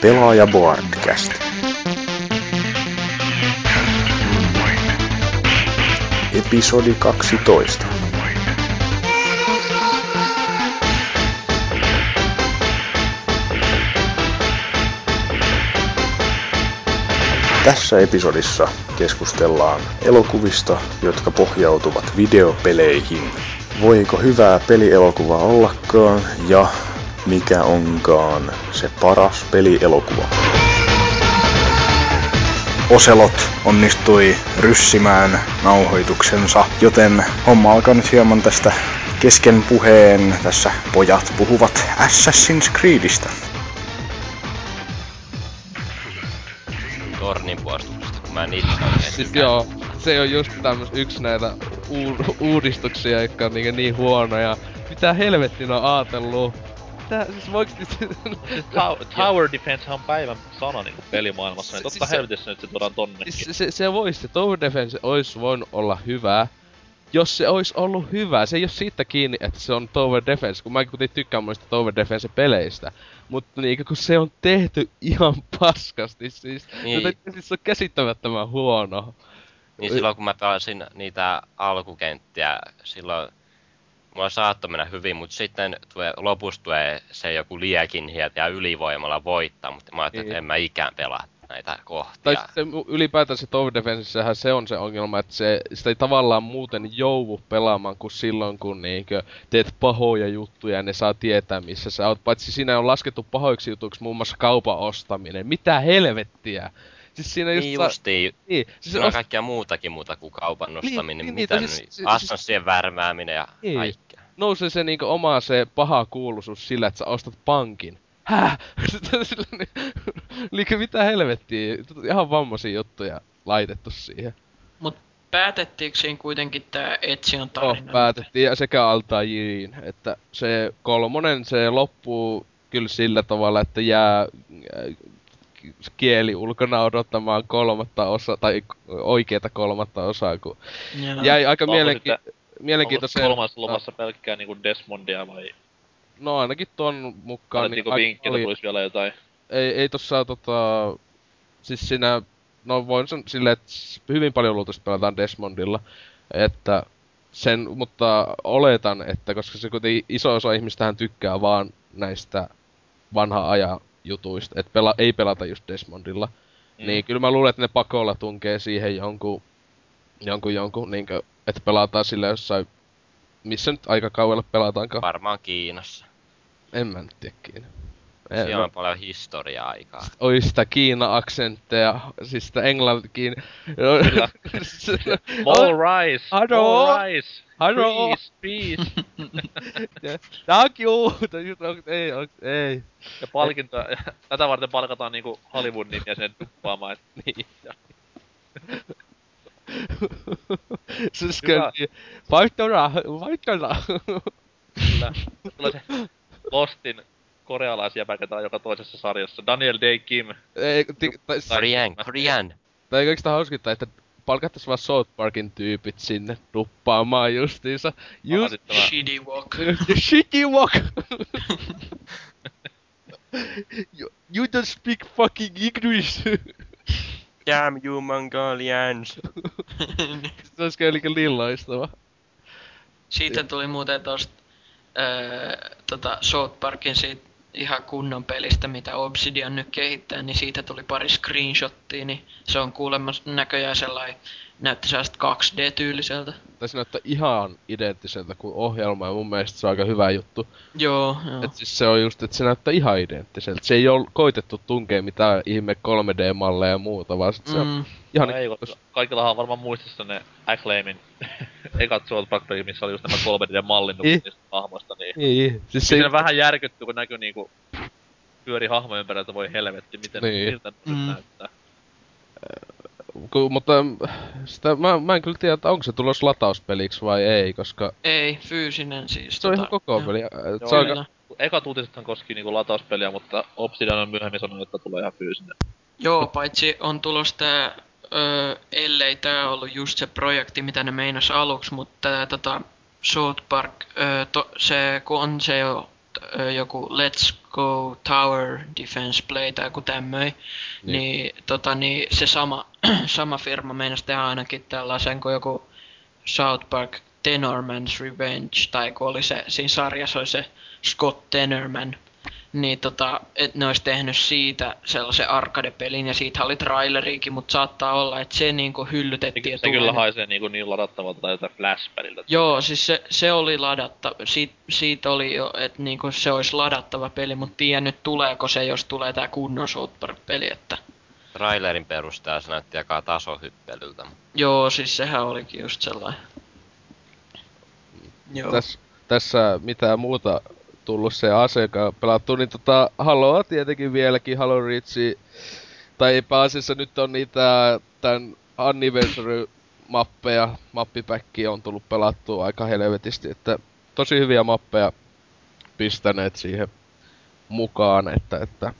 Pelaaja Boardcast. Episodi 12. Tässä episodissa keskustellaan elokuvista, jotka pohjautuvat videopeleihin. Voiko hyvää pelielokuvaa ollakaan ja mikä onkaan se paras pelielokuva? Oselot onnistui ryssimään nauhoituksensa, joten homma alkaa nyt hieman tästä kesken puheen. Tässä pojat puhuvat Assassin's Creedistä. Tornin puolustuksesta, kun mä en Siis joo, se on just tämmös yksi näitä uu- uudistuksia, jotka on niin, niin huonoja. Mitä helvettiin on aatellut? Mitä, siis voiks Tow- Tower Defense on päivän sana niinku pelimaailmassa, niin Se- totta siis se- helvetissä nyt se tuodaan tonnekin. Siis se, se vois, se Tower Defense ois voinut olla hyvä, jos se ois ollut hyvä. Se ei oo siitä kiinni, että se on Tower Defense, kun mä kuitenkin tykkään muista Tower Defense-peleistä. Mutta niinku kun se on tehty ihan paskasti, siis, Niin. niin. siis se on käsittämättömän huono. Niin silloin kun mä pelasin niitä alkukenttiä, silloin mulla saattoi mennä hyvin, mutta sitten tulee, lopussa tulee se joku liekin ja ylivoimalla voittaa, mutta mä ajattelin, Niin. että en mä ikään pelaa näitä Tai kohtia. sitten mu- ylipäätään se Tower Defensessähän se on se ongelma, että se, sitä ei tavallaan muuten jouvu pelaamaan kuin silloin, kun niinkö teet pahoja juttuja ja ne saa tietää, missä sä oot. Paitsi siinä on laskettu pahoiksi jutuiksi muun muassa kaupan ostaminen. Mitä helvettiä? Siis siinä just Niin saa- justiin, Niin, siis on ost- kaikkea muutakin muuta kuin kaupan nostaminen, niin, niin, niin, mitä nyt, siis- siis, siis- assanssien värvääminen ja Niin. kaikkea. nousee se niinku oma se paha kuuluisuus sillä, että sä ostat pankin. Häh? Sillä niin- Liikä mitä helvettiä? Ihan vammaisia juttuja laitettu siihen. Mut päätettiinkö siinä kuitenkin tää Etsion Oh, tarina? päätettiin ja sekä Altairin, että se kolmonen se loppuu kyllä sillä tavalla, että jää kieli ulkona odottamaan kolmatta osa tai oikeeta kolmatta osaa, kun Joo. jäi aika mielenki- mielenkiintoisen... Kolmas lomassa pelkkää niinku Desmondia vai No ainakin ton mukaan... annettiinko aika vinkki, että oli- tulisi vielä jotain? ei, ei tossa tota... Siis siinä... No voin sen silleen, että hyvin paljon luultavasti pelataan Desmondilla. Että sen, mutta oletan, että koska se kuitenkin iso osa ihmistähän tykkää vaan näistä vanha ajan jutuista, että pela, ei pelata just Desmondilla. Mm. Niin kyllä mä luulen, että ne pakolla tunkee siihen jonkun, jonkun, jonkun, niinkö, että pelataan sillä jossain, missä nyt aika kaualle pelataankaan. Varmaan Kiinassa. En mä nyt tiedä Kiina. Siellä no, on paljon historia-aikaa. oi sitä Kiina-aksentteja, siis sitä englantikin. Kyllä. More rice! Hallo? More rice! Hallo? Peace! Peace! Thank you! Ei, ei. Ja palkinto, tätä varten palkataan niinku Hollywood-nimiä sen tuppaamaan, et Niin. Ja. Ska bli... Vaihtola! Vaihtola! kyllä. Tulee se Lostin korealaisjäpä, ketä on joka toisessa sarjassa. Daniel Day Kim. Ei, ti- tai, Korean, Korean! tai eikö sitä hauskinta, että palkattais vaan South Parkin tyypit sinne duppaamaan justiinsa. Just. Shitty walk. the shitty walk! you, you don't speak fucking English! Damn you Mongolians! Se olisi kyllä niin loistava. Siitä tuli muuten tosta öö, tota South Parkin siitä ihan kunnon pelistä, mitä Obsidian nyt kehittää, niin siitä tuli pari screenshottia, niin se on kuulemma näköjään sellainen, näytti sellaista 2D-tyyliseltä. Tai se näyttää ihan identtiseltä kuin ohjelma ja mun mielestä se on aika hyvä juttu. Joo, joo. Et siis se on just, että se näyttää ihan identtiseltä. Se ei ole koitettu tunkea mitään ihme 3D-malleja ja muuta, vaan sit se on Mm, ihan No ei, koska kaikillahan on varmaan muistissa ne Acclaimin ekat South Park missä oli just nämä 3D-mallinnukset Niin. niistä hahmoista, niin Niin, siis se... Se siinä vähän järkytty, kun näkyy niinku pyöri hahmo ympärillä, että voi helvetti, miten Niin. miltä Mm. näyttää. Ku, mutta äh, sitä, mä, mä en kyllä tiedä, että onko se tulos latauspeliksi vai ei, koska ei, fyysinen siis. se on tota, ihan koko joo. peli. Joo, Se on Ekat uutisethan koski niinku latauspeliä, mutta Obsidian on myöhemmin sanonut, että tulee ihan fyysinen. Joo, paitsi on tulos tää, öö, ellei tää ollut just se projekti, mitä ne meinas aluksi, mutta tää tota, South Park, öö, to, se, kun on se jo ö, joku Let's Go Tower Defense Play tai joku tämmöi, niin, niin, tota, niin se sama, sama firma meinasi tehdä ainakin tällaisen kuin joku South Park Tenorman's Revenge, tai kun oli se, siinä sarjassa oli se Scott Tenorman, niin tota, et ne olisi tehnyt siitä sellaisen arcade-pelin, ja siitä oli traileriikin, mutta saattaa olla, että se niinku hyllytettiin. Se, se kyllä haisee niinku niin ladattavalta tai jotain flashpäriltä. Joo, siis se, se oli ladattava, Siit, siitä oli jo, että niinku se olisi ladattava peli, mutta tiedän nyt tuleeko se, jos tulee tää kunnon South Park-peli, että... Trailerin perusteella se näytti aika tasohyppelyltä. Joo, siis sehän olikin just sellainen. Joo. Täs, tässä mitään muuta tullut se asekaan pelattu, niin tota, Haloa tietenkin vieläkin, Halo Reach, tai pääasiassa nyt on niitä tän Anniversary-mappeja, mappipäkkiä on tullut pelattua aika helvetisti, että tosi hyviä mappeja pistäneet siihen mukaan, että, että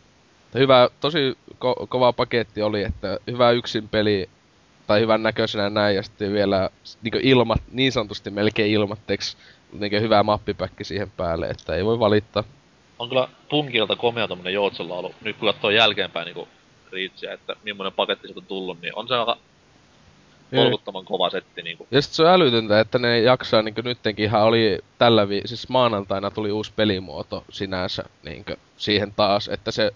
hyvä, tosi ko- kova paketti oli, että hyvä yksin peli tai hyvän näköisenä näin, ja sitten vielä niin ilmat, niin sanotusti melkein ilmatteeksi niin hyvä mappipäkki siihen päälle, että ei voi valittaa. On kyllä punkilta komea tommonen joutsella ollut. Nyt kun katsoo jälkeenpäin niinku Reachia, että millainen paketti sieltä on tullut, niin on se aika tolkuttoman kova setti niinku. Ja sit se on älytöntä, että ne jaksaa niinku nyttenkinhän oli tällä vi- siis maanantaina tuli uusi pelimuoto sinänsä niinku siihen taas, että se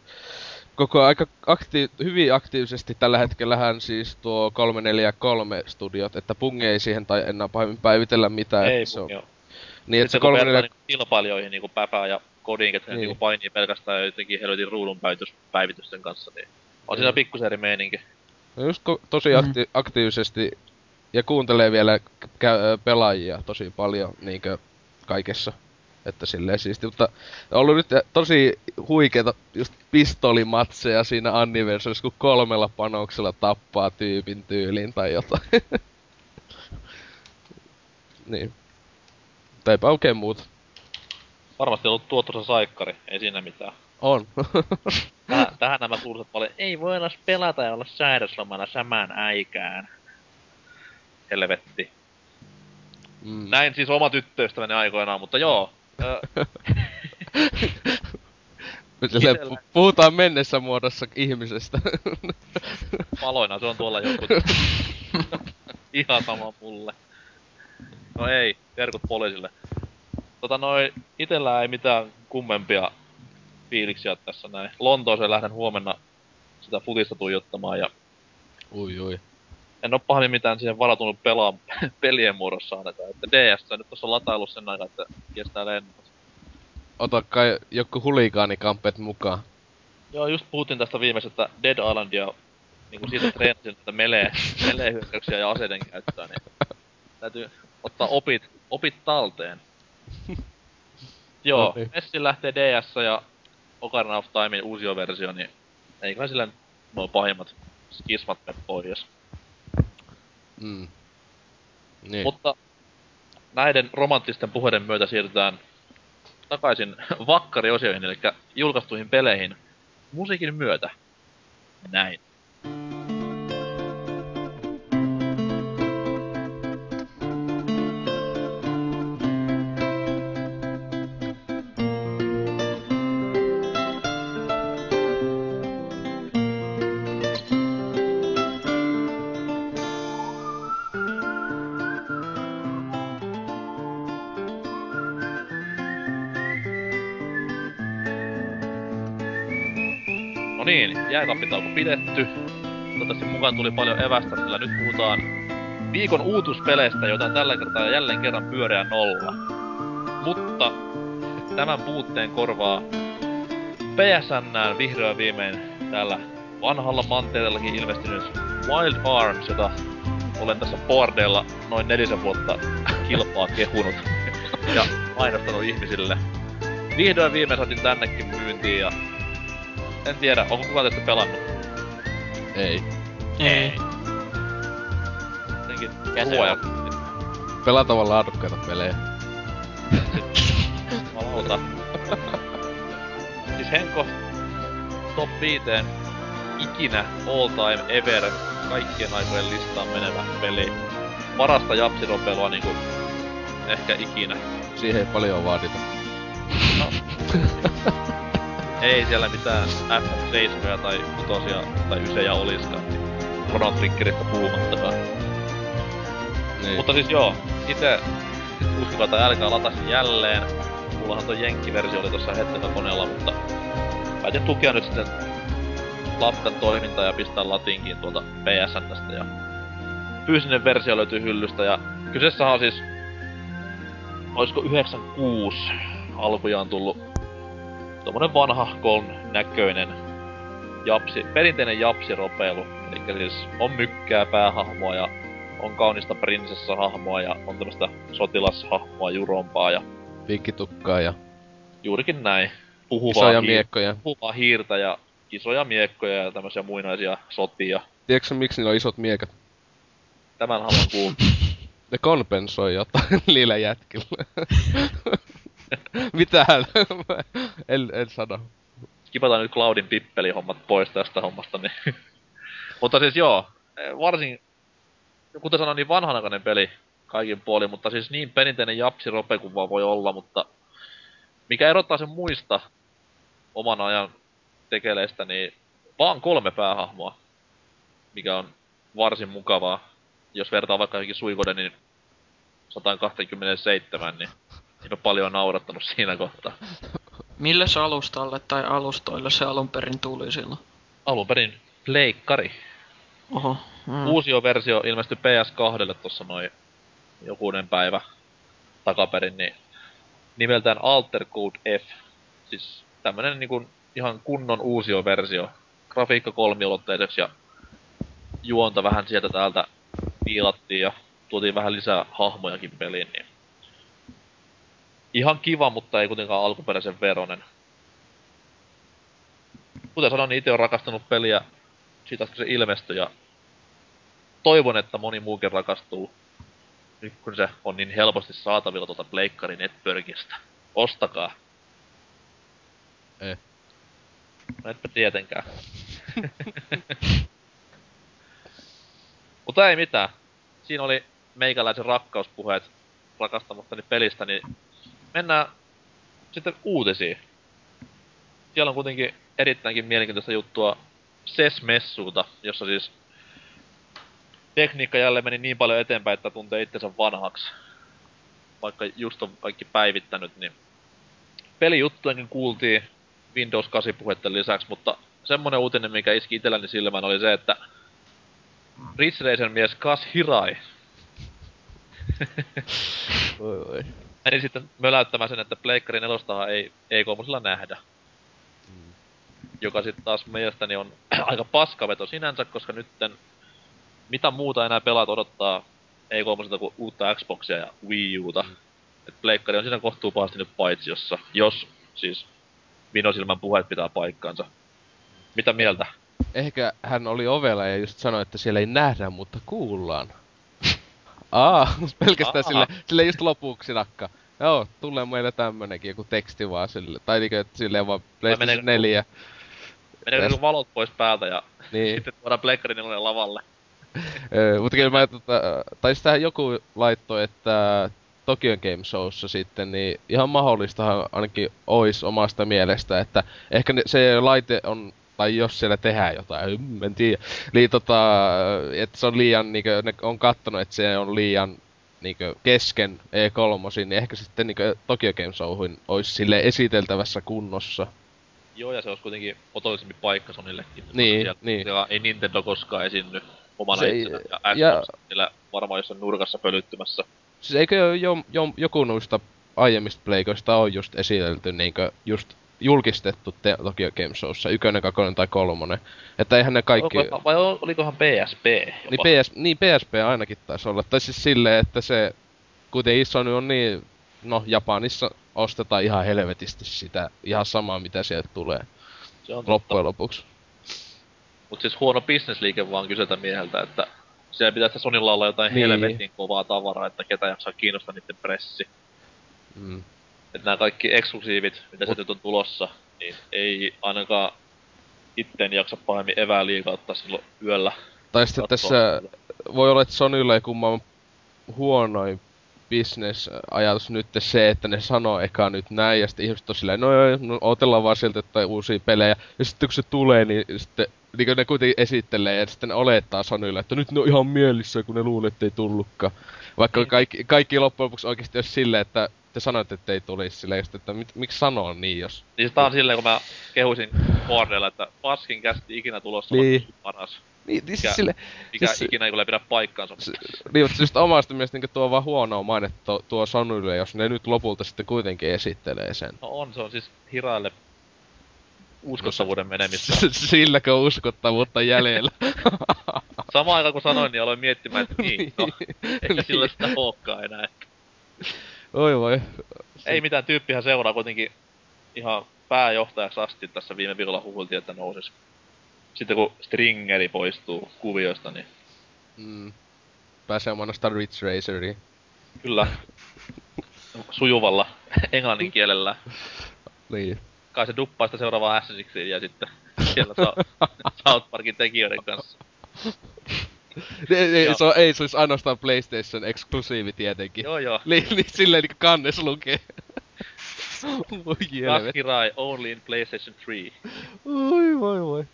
koko aika akti- hyvin aktiivisesti tällä hetkellähän siis tuo 343 studiot, että Pungi ei siihen tai enää pahemmin päivitellä mitään. Ei, se on, joo. niin, että se Sitten kun 344... vertaa niinku kilpailijoihin niinku Päpää ja Kodin, että niin. Niin. niinku painii pelkästään jotenkin helvetin ruudun päivitys, päivitysten kanssa, niin on Niin. siinä pikkusen eri meininki. No just ko- tosi akti- aktiivisesti ja kuuntelee vielä kä- pelaajia tosi paljon niinkö kaikessa. Että silleen siisti, mutta on ollut nyt tosi huikeeta just pistolimatseja siinä anniversarissa, kun kolmella panoksella tappaa tyypin tyyliin tai jotain. niin. Tai eipä oikein muuta. Varmasti ollut tuottoisa saikkari, ei siinä mitään. On. Tähän, tähän nämä kuuluisat paljon, ei voi olla pelata ja olla sairaslomalla samaan aikaan. Helvetti. mm. Näin siis oma tyttöystäväni aikoinaan, mutta joo. Ö, pu- puhutaan mennessä muodossa ihmisestä. paloina se on tuolla joku. Ihan sama mulle. No ei, terkut poliisille. Tota noin, itellä ei mitään kummempia fiiliksiä tässä näin. Lontooseen lähden huomenna sitä futista tuijottamaan ja ui ui. en oo pahemmin mitään siihen varautunut pelaa pelien muodossa annetaan. Että DS nyt tossa latailu sen aikaa, että kestää lennot. Ota kai joku huligaanikampet mukaan. Joo, just puhuttiin tästä viimeisestä Dead Islandia, niinku siitä treenasin näitä melee, melee-hyökkäyksiä ja aseiden käyttöä, niin täytyy ottaa opit, opit talteen. Joo, No niin. Messi lähtee DS ja Ocarina of Timein uusioversio, niin eiköhän sillä nuo pahimmat skismat mene pois. Mm. Niin. Mutta näiden romanttisten puheiden myötä siirrytään takaisin vakkariosioihin, eli julkaistuihin peleihin musiikin myötä. Näin. Jääkappitauko pidetty. Toivottavasti mukaan tuli paljon evästä, sillä nyt puhutaan viikon uutuspeleistä, joita on tällä kertaa jälleen kerran pyöreä nolla. Mutta tämän puutteen korvaa PSNään vihdoin viimein täällä vanhalla mantereellakin ilmestynyt Wild Arms, jota olen tässä bordeella noin nelisen vuotta kilpaa kehunut ja mainostanut ihmisille. Vihdoin viimein saatiin tännekin myyntiin ja en tiedä, onko kukaan teistä pelannut? Ei. Ei. Jotenkin luoja. Pelatavan laadukkaita pelejä. Jumalauta. siis Henko top 5 ikinä all time ever kaikkien aikojen listaan menevä peli. Parasta japsiropelua niinku ehkä ikinä. Siihen ei paljon vaadita. No. Ei siellä mitään FF7 tai 6 tai 9 oliskaan. Niin Chrono Triggeristä puhumattakaan. Niin. Mutta siis joo, itse uskokaa tai älkää latasin jälleen. Mullahan tuo Jenkki-versio oli tuossa hetkellä koneella, mutta päätin tukea nyt sitten Lapkan toimintaa ja pistää latinkiin tuolta PSNstä ja fyysinen versio löytyy hyllystä ja kyseessä on siis olisiko 96 alkujaan tullut tommonen vanha kon näköinen japsi, perinteinen japsiropeilu. Eli siis on mykkää päähahmoa ja on kaunista prinsessahahmoa ja on tämmöstä sotilashahmoa jurompaa ja Piikkitukkaa ja juurikin näin. Puhuvaa, isoja hiir- miekkoja. puhuvaa hiirtä ja isoja miekkoja ja tämmöisiä muinaisia sotia. Tiedätkö miksi niillä on isot miekat? Tämän haluan kuulla. Ne kompensoi jotain niillä jätkillä. Mitään. en, en sano. Skipataan nyt Cloudin pippelihommat pois tästä hommasta, niin... mutta siis joo, varsin, kuten sanoin, niin vanhanaikainen peli kaikin puolin, mutta siis niin perinteinen japsi rope kuin vaan voi olla, mutta mikä erottaa sen muista oman ajan tekeleistä, niin vaan kolme päähahmoa, mikä on varsin mukavaa. Jos vertaa vaikka johonkin Suikodenin 127, niin eipä paljon naurattanut siinä kohtaa. Millä alustalle tai alustoille se alun perin tuli silloin? Alun perin pleikkari. Oho. Mm. Uusio versio ilmestyi PS2 tuossa noin jokunen päivä takaperin, niin nimeltään Alter Code F. Siis tämmönen niinku ihan kunnon uusio versio. Grafiikka kolmiulotteiseksi ja juonta vähän sieltä täältä viilattiin ja tuotiin vähän lisää hahmojakin peliin, niin ihan kiva, mutta ei kuitenkaan alkuperäisen veronen. Kuten sanoin, niin itse on rakastanut peliä siitä kun se ilmestyi ja toivon, että moni muukin rakastuu. Nyt kun se on niin helposti saatavilla tuolta Pleikkari Networkista. Ostakaa. Ei. No etpä tietenkään. Mutta ei mitään. Siinä oli meikäläisen rakkauspuheet rakastamastani pelistä, niin mennään sitten uutisiin. Siellä on kuitenkin erittäinkin mielenkiintoista juttua SES-messuuta, jossa siis tekniikka jälleen meni niin paljon eteenpäin, että tuntee itsensä vanhaksi. Vaikka just on kaikki päivittänyt, niin pelijuttujenkin kuultiin Windows 8 puhetten lisäksi, mutta semmonen uutinen, mikä iski itselläni silmään, oli se, että Ridge mies Kas Hirai Oi, oi. Meni sitten möläyttämään sen, että Pleikkari 4 ei, ei kolmosella nähdä. Joka sitten taas mielestäni on aika paskaveto sinänsä, koska nytten mitä muuta enää pelaat odottaa ei kolmoselta kuin uutta Xboxia ja Wii Uta. Mm. Et Pleikkari on siinä kohtuu pahasti nyt paitsiossa, jos siis Vinosilmän puheet pitää paikkaansa. Mitä mieltä? Ehkä hän oli ovella ja just sanoi, että siellä ei nähdä, mutta kuullaan. Aa, pelkästään Aa. sille, sille just lopuksi nakka. Joo, tulee meille tämmönenkin joku teksti vaan sille. Tai niinkö, että silleen vaan PlayStation meneekö- 4. Meneekö Täs- niinku valot pois päältä ja Niin. sitten tuodaan Pleikkari 4 lavalle? Mutta kyllä mä, tota, tai sitähän joku laittoi, että Tokion Game Showssa sitten, niin ihan mahdollistahan ainakin ois omasta mielestä, että ehkä se laite on, tai jos siellä tehdään jotain, en tiedä, niin tota, että se on liian, niinkö, ne on kattonut, että se on liian niinkö kesken E3, niin ehkä sitten niinkö Tokyo Game Showhin olisi sille esiteltävässä kunnossa. Joo, ja se olisi kuitenkin otollisempi paikka Sonillekin. Niin, Siellä, niin. siellä ei Nintendo koskaan esiinny omana Se itsenä, ja ja- siellä varmaan jossain nurkassa pölyttymässä. Siis eikö jo, jo, jo, joku noista aiemmista pleikoista on just esitelty niinkö just julkistettu te- Tokyo Game Showssa, ykkönen, kakkonen tai kolmonen. Että eihän ne kaikki... Vai ol- olikohan PSP jopa? Niin, PS, niin PSP ainakin taisi olla. Tai siis silleen, että se... Kuten Sony on niin... No, Japanissa ostetaan ihan helvetisti sitä. Ihan samaa, mitä sieltä tulee. se on totta. Loppujen lopuksi. Mut siis huono bisnesliike vaan kyseltä mieheltä, että siellä pitäisi Sonilla olla jotain niin. helvetin kovaa tavaraa, että ketä jaksaa kiinnostaa niiden pressi. Mm. Että nämä kaikki eksklusiivit, mitä se nyt on tulossa, niin ei ainakaan itten jaksa pahemmin evää liikaa ottaa silloin yöllä. Tai sitten tässä... Voi olla, että Sonylla ei kumman huonoin business-ajatus nyt se, että ne sanoo eka nyt näin, ja sitten ihmiset on silleen, no joo, no otellaan vaan sieltä jotain uusia pelejä, ja sitten kun se tulee, niin sitten niin ne kuitenkin esittelee, ja sitten ne olettaa Sonylle, että nyt ne on ihan mielissä, kun ne luulee, että ei tullutkaan. Vaikka Niin. kaikki, kaikki loppujen lopuksi oikeasti olisi silleen, että te sanoitte, että ei tulisi silleen, just, että mit, miksi sanoa niin, jos... Niin tää on silleen, kun mä kehusin Fordella, että paskin kästi ikinä tulossa Niin. niin. paras. Niin, niin Mikä- siis sille, Mikä Siis- siis... ikinä ei kyllä pidä paikkaansa. se, niin, mutta just omasta mielestä niin tuo vaan huonoa mainetta tuo, tuo Sonylle, jos ne nyt lopulta sitten kuitenkin esittelee sen. No on, se on siis hiraille uskottavuuden menemistä. Silläkö uskottavuutta jäljellä? Samaan aikaan kun sanoin, niin aloin miettimään, että niin, no, eikä Niin. sillä sitä olekaan enää. Oi voi. Ei mitään, tyyppihän seuraa kuitenkin ihan pääjohtajaksi asti tässä viime viikolla huhultiin, että nousis. Sitten kun Stringeri poistuu kuvioista, niin Mm. Pääsee mainostaa Ridge Raceria. kyllä sujuvalla englannin kielellä. Niin. Kai se duppaa sitä seuraavaa ja sitten siellä saa South Parkin tekijöiden kanssa. Ei, Joo. se, on, ei se olisi ainoastaan PlayStation eksklusiivi tietenkin. Joo joo. Niin, niin silleen niinku kannes lukee. Raskirai only in PlayStation 3. Oi voi voi.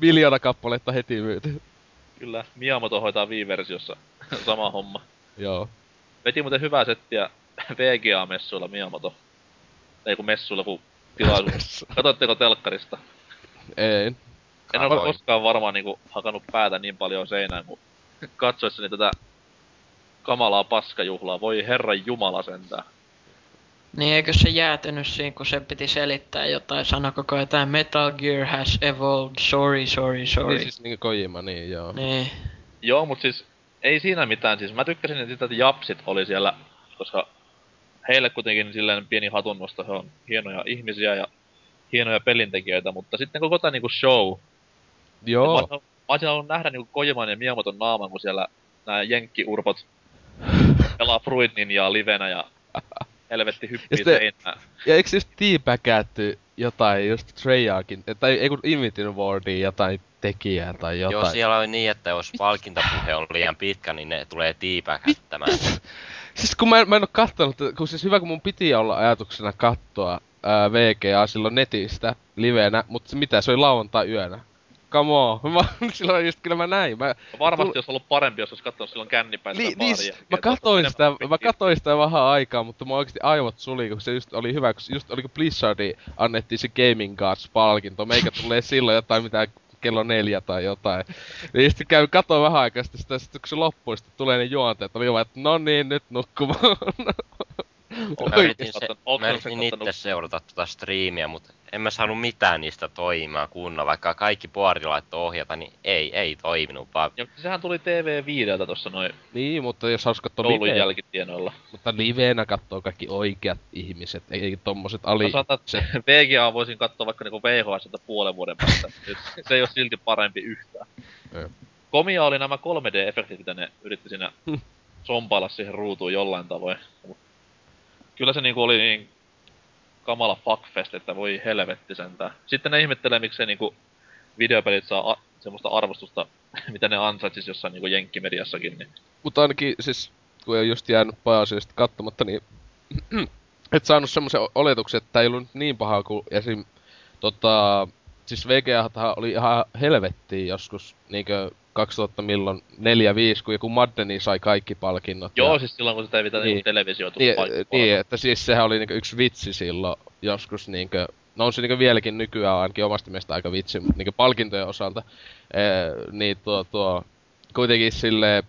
Miljoona kappaletta heti myyty. Kyllä, Miyamoto hoitaa Wii-versiossa sama homma. Joo. Veti muuten hyvää settiä VGA-messuilla Miyamoto. Ei kun messuilla, kun tilaisuus. Katotteko telkkarista? Ei. En ole Katoin. koskaan varmaan niinku hakannut päätä niin paljon seinään, kun katsoessani tätä kamalaa paskajuhlaa. Voi herran jumala sentään. Niin eikö se jäätynyt siinä, kun se piti selittää jotain, sano koko ajan, jotain Metal Gear has evolved, sorry, sorry, sorry. Niin siis niinku Kojima, niin joo. Niin. Joo, mut siis ei siinä mitään. Siis mä tykkäsin että sitä, että japsit oli siellä, koska heille kuitenkin silleen pieni hatunnosto, he on hienoja ihmisiä ja hienoja pelintekijöitä, mutta sitten koko tää niinku show. Mä, Joo. olisin- mä olisin halunnut nähdä niinku Kojiman ja Miyamoton naaman, kun siellä nämä jenkkiurpot pelaa Fruit Ninjaa livenä ja helvetti hyppii seinään. Ja eikö just teabagatty jotain just Treyarchin, tai ei kun Infinity Wardin jotain tekijää tai jotain. Joo, siellä oli niin, että jos palkintapuhe on liian pitkä, niin ne tulee tiipäkättämään. Siis kun mä, en- mä en oo kattonut, kun siis hyvä kun mun piti olla ajatuksena kattoa ää, VGA silloin netistä livenä, mutta se mitä, se oli lauantai yönä. Come on, mä, silloin just kyllä mä näin. Mä, Varmasti Tull- olisi ollut parempi, jos olisi katsonut silloin kännipäin sitä Niin, niin, baaria. mä katoin sitä, mä katoin sitä vähän aikaa, mutta mä oikeesti aivot suli, kun se just oli hyvä, kun just oliko Blizzardi annettiin se Gaming Gods-palkinto, meikä tulee silloin jotain mitä kello neljä tai jotain. Ja sitten käy katoin vähän aikaa, sitten, sitä, sitten kun se loppui, sitten tulee ne juonteet, että no niin, nyt nukkumaan. Mä yritin, se, mä yritin itse seurata tota striimiä, mutta en mä saanut mitään niistä toimimaan kunnolla, vaikka kaikki laittoi ohjata, niin ei, ei toiminut vaan. Ja sehän tuli TV5 tossa noin niin, mutta jos haluaisi katsoa live, jälkitienoilla. mutta livenä katsoo kaikki oikeat ihmiset, ei, ei tommoset ali... Mä että VGA voisin katsoa vaikka niinku VHS puolen vuoden päästä. Se ei ole silti parempi yhtään. Komia oli nämä 3D-efektit, mitä ne yritti siinä sompailla siihen ruutuun jollain tavoin. Mut Kyllä se niinku oli niin kamala fuckfest, että voi helvetti sentään. Sitten ne ihmettelee, miksei niinku videopelit saa a- semmoista arvostusta, mitä ne ansaitsis jossain niinku jenkkimediassakin. Niin. Mutta ainakin siis, kun ei just jäänyt pääasiasta katsomatta, niin et saanut semmoisen oletuksen, että ei ollut niin paha kuin esim. Tota, siis VGA oli ihan helvettiin joskus niinkö 2000 milloin 4-5, kun joku Maddeni sai kaikki palkinnot. Joo, ja, siis silloin kun sitä ei mitään Niin. niin. televisioitu niin, niin, että siis sehän oli niinkö yksi vitsi silloin joskus niinkö, no on se niinkö vieläkin nykyään ainakin omasta mielestä aika vitsi, mutta niinkö palkintojen osalta. Ee, niin tuo, tuo, kuitenkin silleen,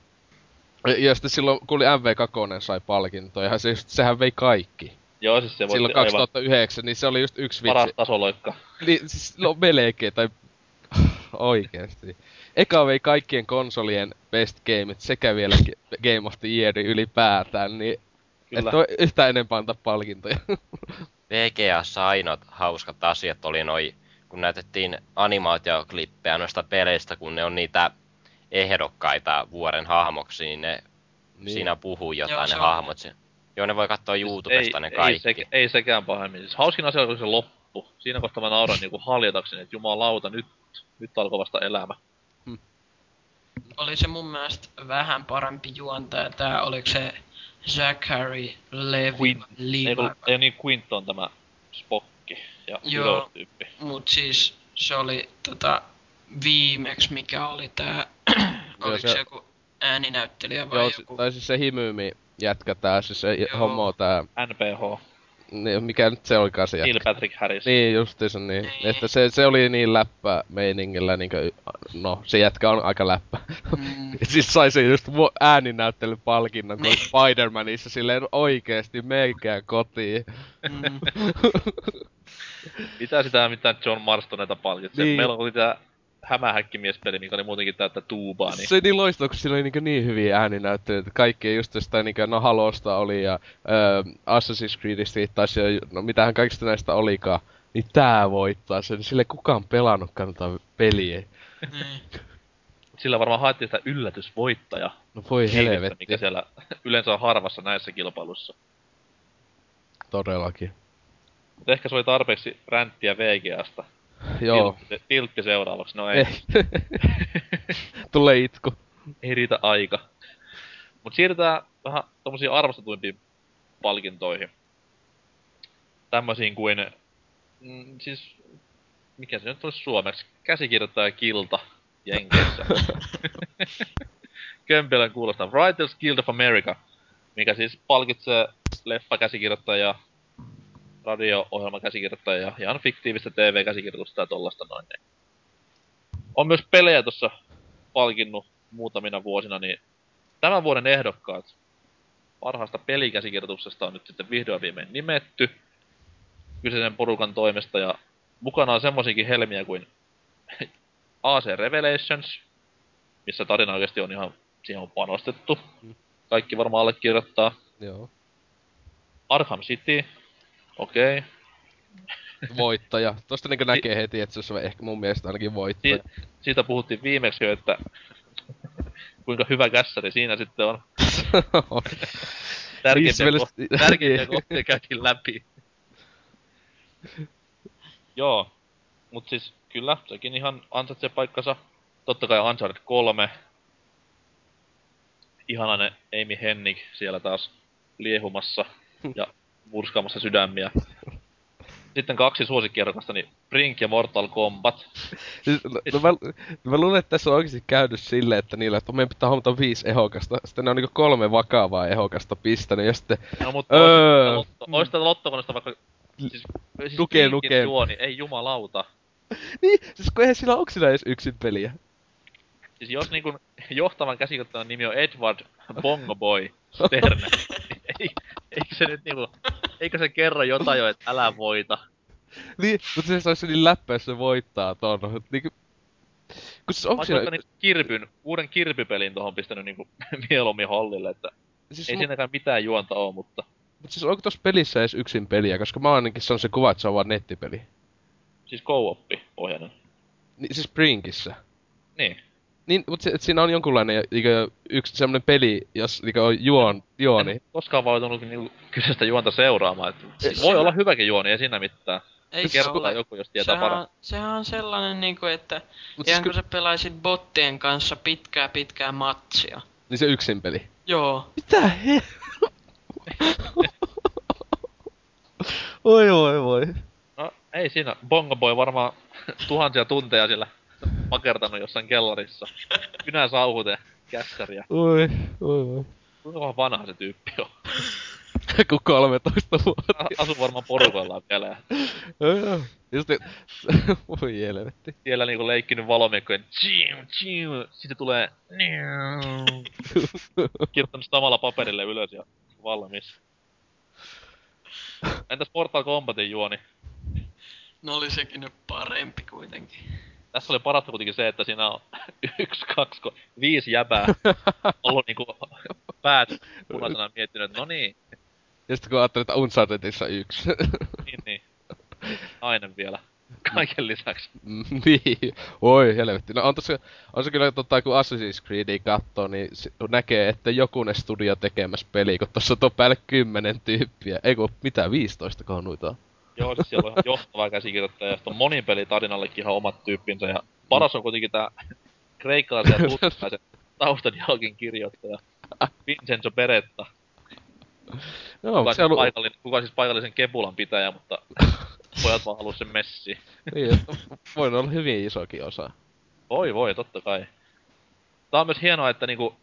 ja sitten silloin, kun oli MV2 sai palkintoja, ja se just, sehän vei kaikki. Joo, siis se Silloin voitti 2009, niin se oli just yksi paras vitsi. tasoloikka. Niin, siis no melkein, tai oikeesti. Eka vei kaikkien konsolien best gameit sekä vielä Game of the Year ylipäätään, niin Kyllä. et voi yhtään enempää antaa palkintoja. VGAssa ainoat hauskat asiat oli noi, kun näytettiin animaatioklippejä noista peleistä, kun ne on niitä ehdokkaita vuoden hahmoksi, niin ne niin. siinä puhuu jotain Joo, ne on- hahmot. si- Joo, ne voi katsoa YouTubesta ne ei, kaikki. Ei, se, ei sekään pahemmin. Siis hauskin asia oli se loppu. Siinä kohtaa mä nauran niinku haljatakseni, että jumalauta, nyt, nyt alkoi vasta elämä. Oli se mun mielestä vähän parempi juontaja. Tää oliko se Zachary Levi, Quint- Levi. Ei, ei niin Quint on tämä Spockki ja Joo. Willow-tyyppi. Mut siis se oli tota viimeksi mikä oli tää, oliko se- se joku ääninäyttelijä vai Joo, joku? tai siis se himyymi jätkä tää, siis se Joo. homo tää, NPH. Niin, mikä nyt se olikaan se Neil jätkä. Patrick Harris. Niin, justiinsa niin. Niin. Että se, se oli niin läppä meiningillä niinkö, no se jätkä on aika läppä. Mm, siis sai se just vu- ääninäyttelypalkinnon, kun Niin. Spider-Manissa silleen oikeesti meikää kotiin. mm, Mitä sitä mitään John Marstoneita palkitsee? Niin. Niin. Meillä oli tää hämähäkkimiespeli, mikä oli muutenkin täyttä tuubaa, niin Se oli niin loistava, kun siinä oli niinku niin hyviä ääninäyttelyitä. Kaikki just jostain niinku, no Halosta oli ja öö, Assassin's Creedistä taisi no mitähän kaikista näistä olikaan. Niin tää voittaa sen. Sille kukaan pelannutkaan tätä peliä. niin. sillä varmaan haettiin sitä yllätysvoittaja. No voi helvetti. Mikä siellä yleensä on harvassa näissä kilpailuissa. Todellakin. Mutta ehkä se oli tarpeeksi ränttiä VGAsta. Joo. Tiltti, tiltti seuraavaksi. No ei, Ei. Tulee itku. ei riitä aika. Mut siirrytään vähän tommosiin arvostetuimpiin palkintoihin. Tämmösiin kuin... Mm, siis... Mikä se nyt olisi suomeksi? Käsikirjoittaja Kilta Jenkeissä. Kömpelön kuulostaa Writers Guild of America, mikä siis palkitsee leffakäsikirjoittajaa, radio-ohjelmakäsikirjoittajaa ja ihan fiktiivistä TV-käsikirjoitusta ja tollasta noin. Niin. On myös pelejä tuossa palkinnut muutamina vuosina, niin tämän vuoden ehdokkaat parhaasta pelikäsikirjoituksesta on nyt sitten vihdoin viimein nimetty kyseisen porukan toimesta ja mukana on semmosiakin helmiä kuin AC Revelations, missä tarina oikeasti on ihan, siihen on panostettu. Kaikki varmaan allekirjoittaa. Joo. Arkham City, okei. Okay. Voittaja. Tosta niinku näkee heti, että se on ehkä mun mielestä ainakin voittaja. Si- siitä puhuttiin viimeksi jo, että kuinka hyvä kässäri siinä sitten on. Tärkeimpiä, Viisi ko- tärkeimpiä niin. kohtia käytiin läpi. Joo, mut siis kyllä, sekin ihan ansaitsee paikkansa. Totta kai Uncharted 3. Ihanainen Amy Hennig siellä taas liehumassa ja murskaamassa sydämiä. Sitten kaksi suosikkiehdokasta, niin Brink ja Mortal Kombat. Siis, no, no, mä, mä luulen, että tässä on oikeesti käynyt silleen, että niillä, että meidän pitää hommata viisi ehokasta. Sitten ne on niinku kolme vakavaa ehokasta pistänyt ja sitten... No mutta Öö. ois tätä lottokoneesta vaikka... Siis, siis Nuke, nuke. juoni, ei jumalauta. Niin, siis kun eihän sillä, onko sillä edes yksin peliä? Siis jos niinku johtavan käsikirjoittajan nimi on Edward Bongo Boy Sterne, niin eikö se nyt niinku, eikö se kerro jotain jo, että älä voita? Niin, mutta se olisi niin läppä, jos se voittaa ton. Niinku... Kun siis onko siellä... niinku kirpyn, uuden kirpypelin tohon pistänyt niinku mieluummin hollille, että Siis, ei mu- siinäkään mitään juonta oo, mutta Mut siis onko tossa pelissä edes yksin peliä? Koska mä ainakin se on se kuva, että se on vaan nettipeli. siis co-oppi pohjainen. Niin, siis Springissä. Niin. Niin, mut se, et siinä on jonkunlainen niinkö, yksi semmonen peli, jos niinkö on juon, juoni. En koskaan vautunut niinku kyseistä juonta seuraamaan, että Siis voi se- olla hyväkin juoni, ei siinä mitään. Ei se ole. joku, jos tietää Sehän paremmin. on, sehän on sellainen niinku, että Mut ihan siis, kun sä pelaisit bottien kanssa pitkää pitkää matsia. niin se yksin peli. Joo. Mitä he? oi voi voi. No ei siinä. Bongo Boy varmaan tuhansia tunteja sillä makertanut jossain kellarissa. Kynä sauhute kässäriä. Oi, oi voi. Kuinka vanha se tyyppi on? Kun 13 vuotta. A- Asuu varmaan porukoillaan pelejä. Joo, joo. Just niin, voi helvetti. Siellä niinku leikkinyt valomiekkojen tjiu, tjiu. Sitten tulee. Kirjoittanut samalla paperille ylös ja valmis. Entäs Mortal Kombatin juoni? No oli sekin nyt parempi kuitenkin. Tässä oli parasta kuitenkin se, että siinä on yksi, kaksi, ko- viisi jäbää ollut niinku päät punaisena miettinyt, että no niin, Ja sitten kun ajattelin, että Unchartedissa yksi. niin, niin. Nainen vielä. Kaiken lisäksi. Niin, oi helvetti. No on tossa, on se kyllä tota, kun Assassin's Creedia kattoo, niin näkee, että jokunen studio tekemässä peli, kun tossa on päälle kymmenen tyyppiä. Ei kun, mitä, 15 kohan noita on. Joo, siis siellä on ihan johtava käsikirjoittaja, ja sitten on monin pelitarinallekin ihan omat tyyppinsä, ja paras on kuitenkin tää kreikkalaisen ja tutkilaisen taustadialogin kirjoittaja, Vincenzo Beretta. Joo, Kuka, siis ollut... paikallinen, kuka siis paikallisen kepulan pitäjä, mutta pojat vaan halus sen messi. Niin, että voi olla hyvin isokin osa. Voi voi, totta kai. Tää on myös hienoa, että niinku...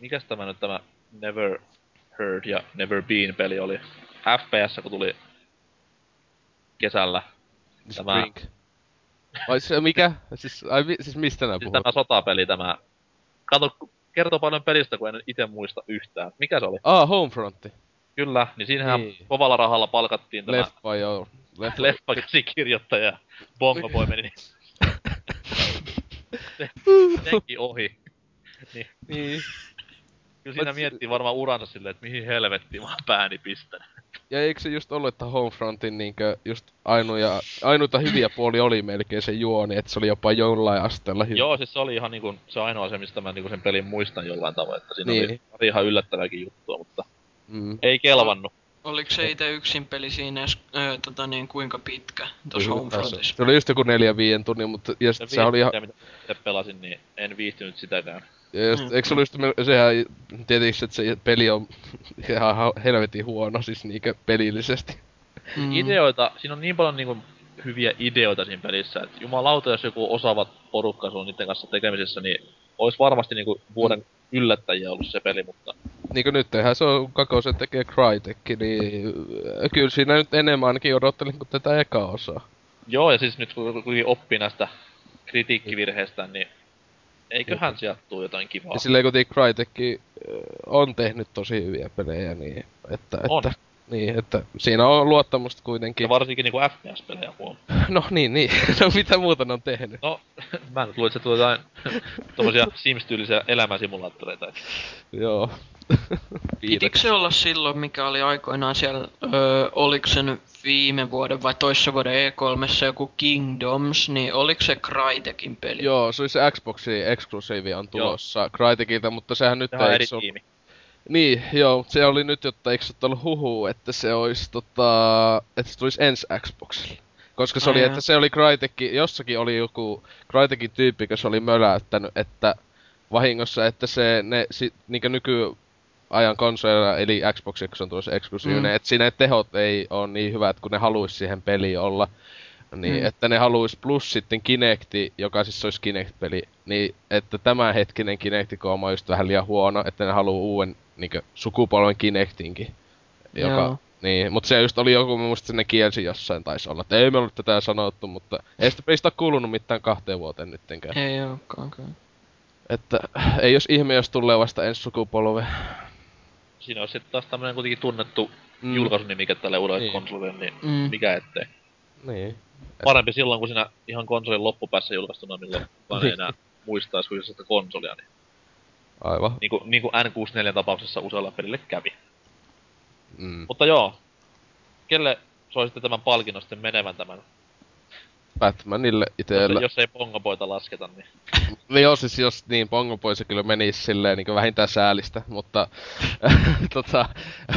Mikäs tämä nyt tämä Never Heard ja Never Been peli oli? FPS, kun tuli kesällä. Tämä- Spring. Vai se mikä? Siis, ai, siis mistä nää Siis puhut? tämä sotapeli, tämä... Kato, kertoo paljon pelistä, kun en itse muista yhtään. Mikä se oli? Ah, Homefrontti. Kyllä, niin siinähän Niin. kovalla rahalla palkattiin tämä Leffa, joo. Leffa. leffa käsikirjoittaja ja Bongo Boy meni se, senkin ohi. Niin. Kyllä siinä Mut- miettii varmaan uransa silleen, että mihin helvettiin mä oon pääni pistän. Ja eikö se just ollut, että Homefrontin niinkö just ainoja, ainuita hyviä puoli oli melkein se juoni, että se oli jopa jollain asteella hyvä. Joo, siis se oli ihan niinku se ainoa se, mistä mä niinku sen pelin muistan jollain tavoin, että siinä Niin. oli pari ihan yllättävääkin juttua, mutta Mm. ei kelvannut. Oliko se itse yksin peli siinä edes, öö, tota niin, kuinka pitkä tuossa Homefrontissa? Se oli just joku neljä viien tunnin, mutta ja sit se oli ihan, mitä pelasin, niin en viihtynyt sitäkään. Ja just, Mm. eikö se oli just, sehän tietysti, että se peli on ihan ha- helvetin huono, siis niinkö pelillisesti. Mm. Ideoita, siinä on niin paljon niinku hyviä ideoita siinä pelissä, että jumalauta, jos joku osaava porukka sun niiden kanssa tekemisissä, niin olisi varmasti niinku vuoden yllättäjiä ollut se peli, mutta Niinku nyt tehdään se on Kakosen tekee Crytek, niin äh, kyllä siinä nyt enemmän ainakin odottelin kuin tätä eka osaa. Joo, ja siis nyt kun oppii näistä kritiikkivirheistä, niin eiköhän sieltä tuu jotain kivaa. Ja silleen kuitenkin Crytek äh, on tehnyt tosi hyviä pelejä, niin että, On. että niin, että siinä on luottamusta kuitenkin. Ja varsinkin niinku FPS-pelejä huom. No niin, niin. No mitä muuta ne on tehnyt? No, mä nyt luulen, että se tulee jotain tommosia Sims-tyylisiä elämänsimulaattoreita. et Joo. Pitikö se olla silloin, mikä oli aikoinaan siellä, öö, oliko se nyt viime vuoden vai toissa vuoden E3 joku Kingdoms, niin oliko se Crytekin peli? Joo, se oli se Xboxin eksklusiivi on tulossa Crytekilta, mutta sehän nyt on ei eri se tiimi. Niin, joo, mutta se oli nyt, jotta eikö se ollut huhu, että se olisi tota, että se tulisi ensi Xboxille. Koska se Ai oli, jaa. että se oli Crytekki, jossakin oli joku Crytekin tyyppi, kun se oli möläyttänyt, että vahingossa, että se, ne sit, niinkö nykyajan konsoleilla, eli Xbox, kun se on tuossa eksklusiivinen, Mm. että siinä tehot ei ole niin hyvät, kun ne haluaisi siihen peliin olla. Niin, Mm. että ne haluaisi plus sitten Kinecti, joka siis olisi Kinect-peli, niin että tämänhetkinen Kinecti-kooma on just vähän liian huono, että ne haluaa uuden niinkö, sukupolven Kinectinkin. Joka, Joo. niin, mutta se just oli joku, mä muistin, että ne kielsi jossain taisi olla, että ei me ollut tätä sanottu, mutta ei sitä pelistä ole kuulunut mitään kahteen vuoteen nyttenkään. Ei olekaan kyllä. Että ei jos ihme, jos tulee vasta ensi sukupolve. Siinä olisi sitten taas tämmönen kuitenkin tunnettu Mm. julkaisunimike tälle uudelle Niin. konsolille, niin Mm. mikä ettei. Niin. Parempi silloin, kun siinä ihan konsolin loppupäässä julkaistuna, milloin kukaan ei Niin. enää muistaisi fyysistä konsolia, niin, Aivan. niin, kuin, niin kuin N64 tapauksessa usealla pelille kävi. Mm. Mutta joo, kelle soisitte tämän palkinnon sitten menevän tämän? Batmanille itellä. jos ei pongopoita lasketa, niin No joo, siis jos niin Pongo Boy se kyllä menisi silleen niin vähintään säälistä, mutta tota,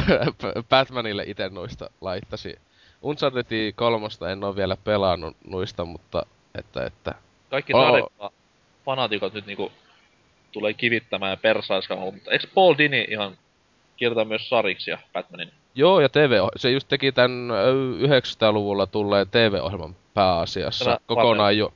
Batmanille itse noista laittasi. Uncharted kolmosta en ole vielä pelannut noista, mutta että, että kaikki Oo. sarjat fanaatikot nyt niinku tulee kivittämään ja persaiskaamaan, mutta eikö Paul Dini ihan kirjoita myös sariksia Batmanin? Joo, ja TV, se just teki ö, 900-luvulla tulleen TV-ohjelman pääasiassa Tämä kokonaan jo.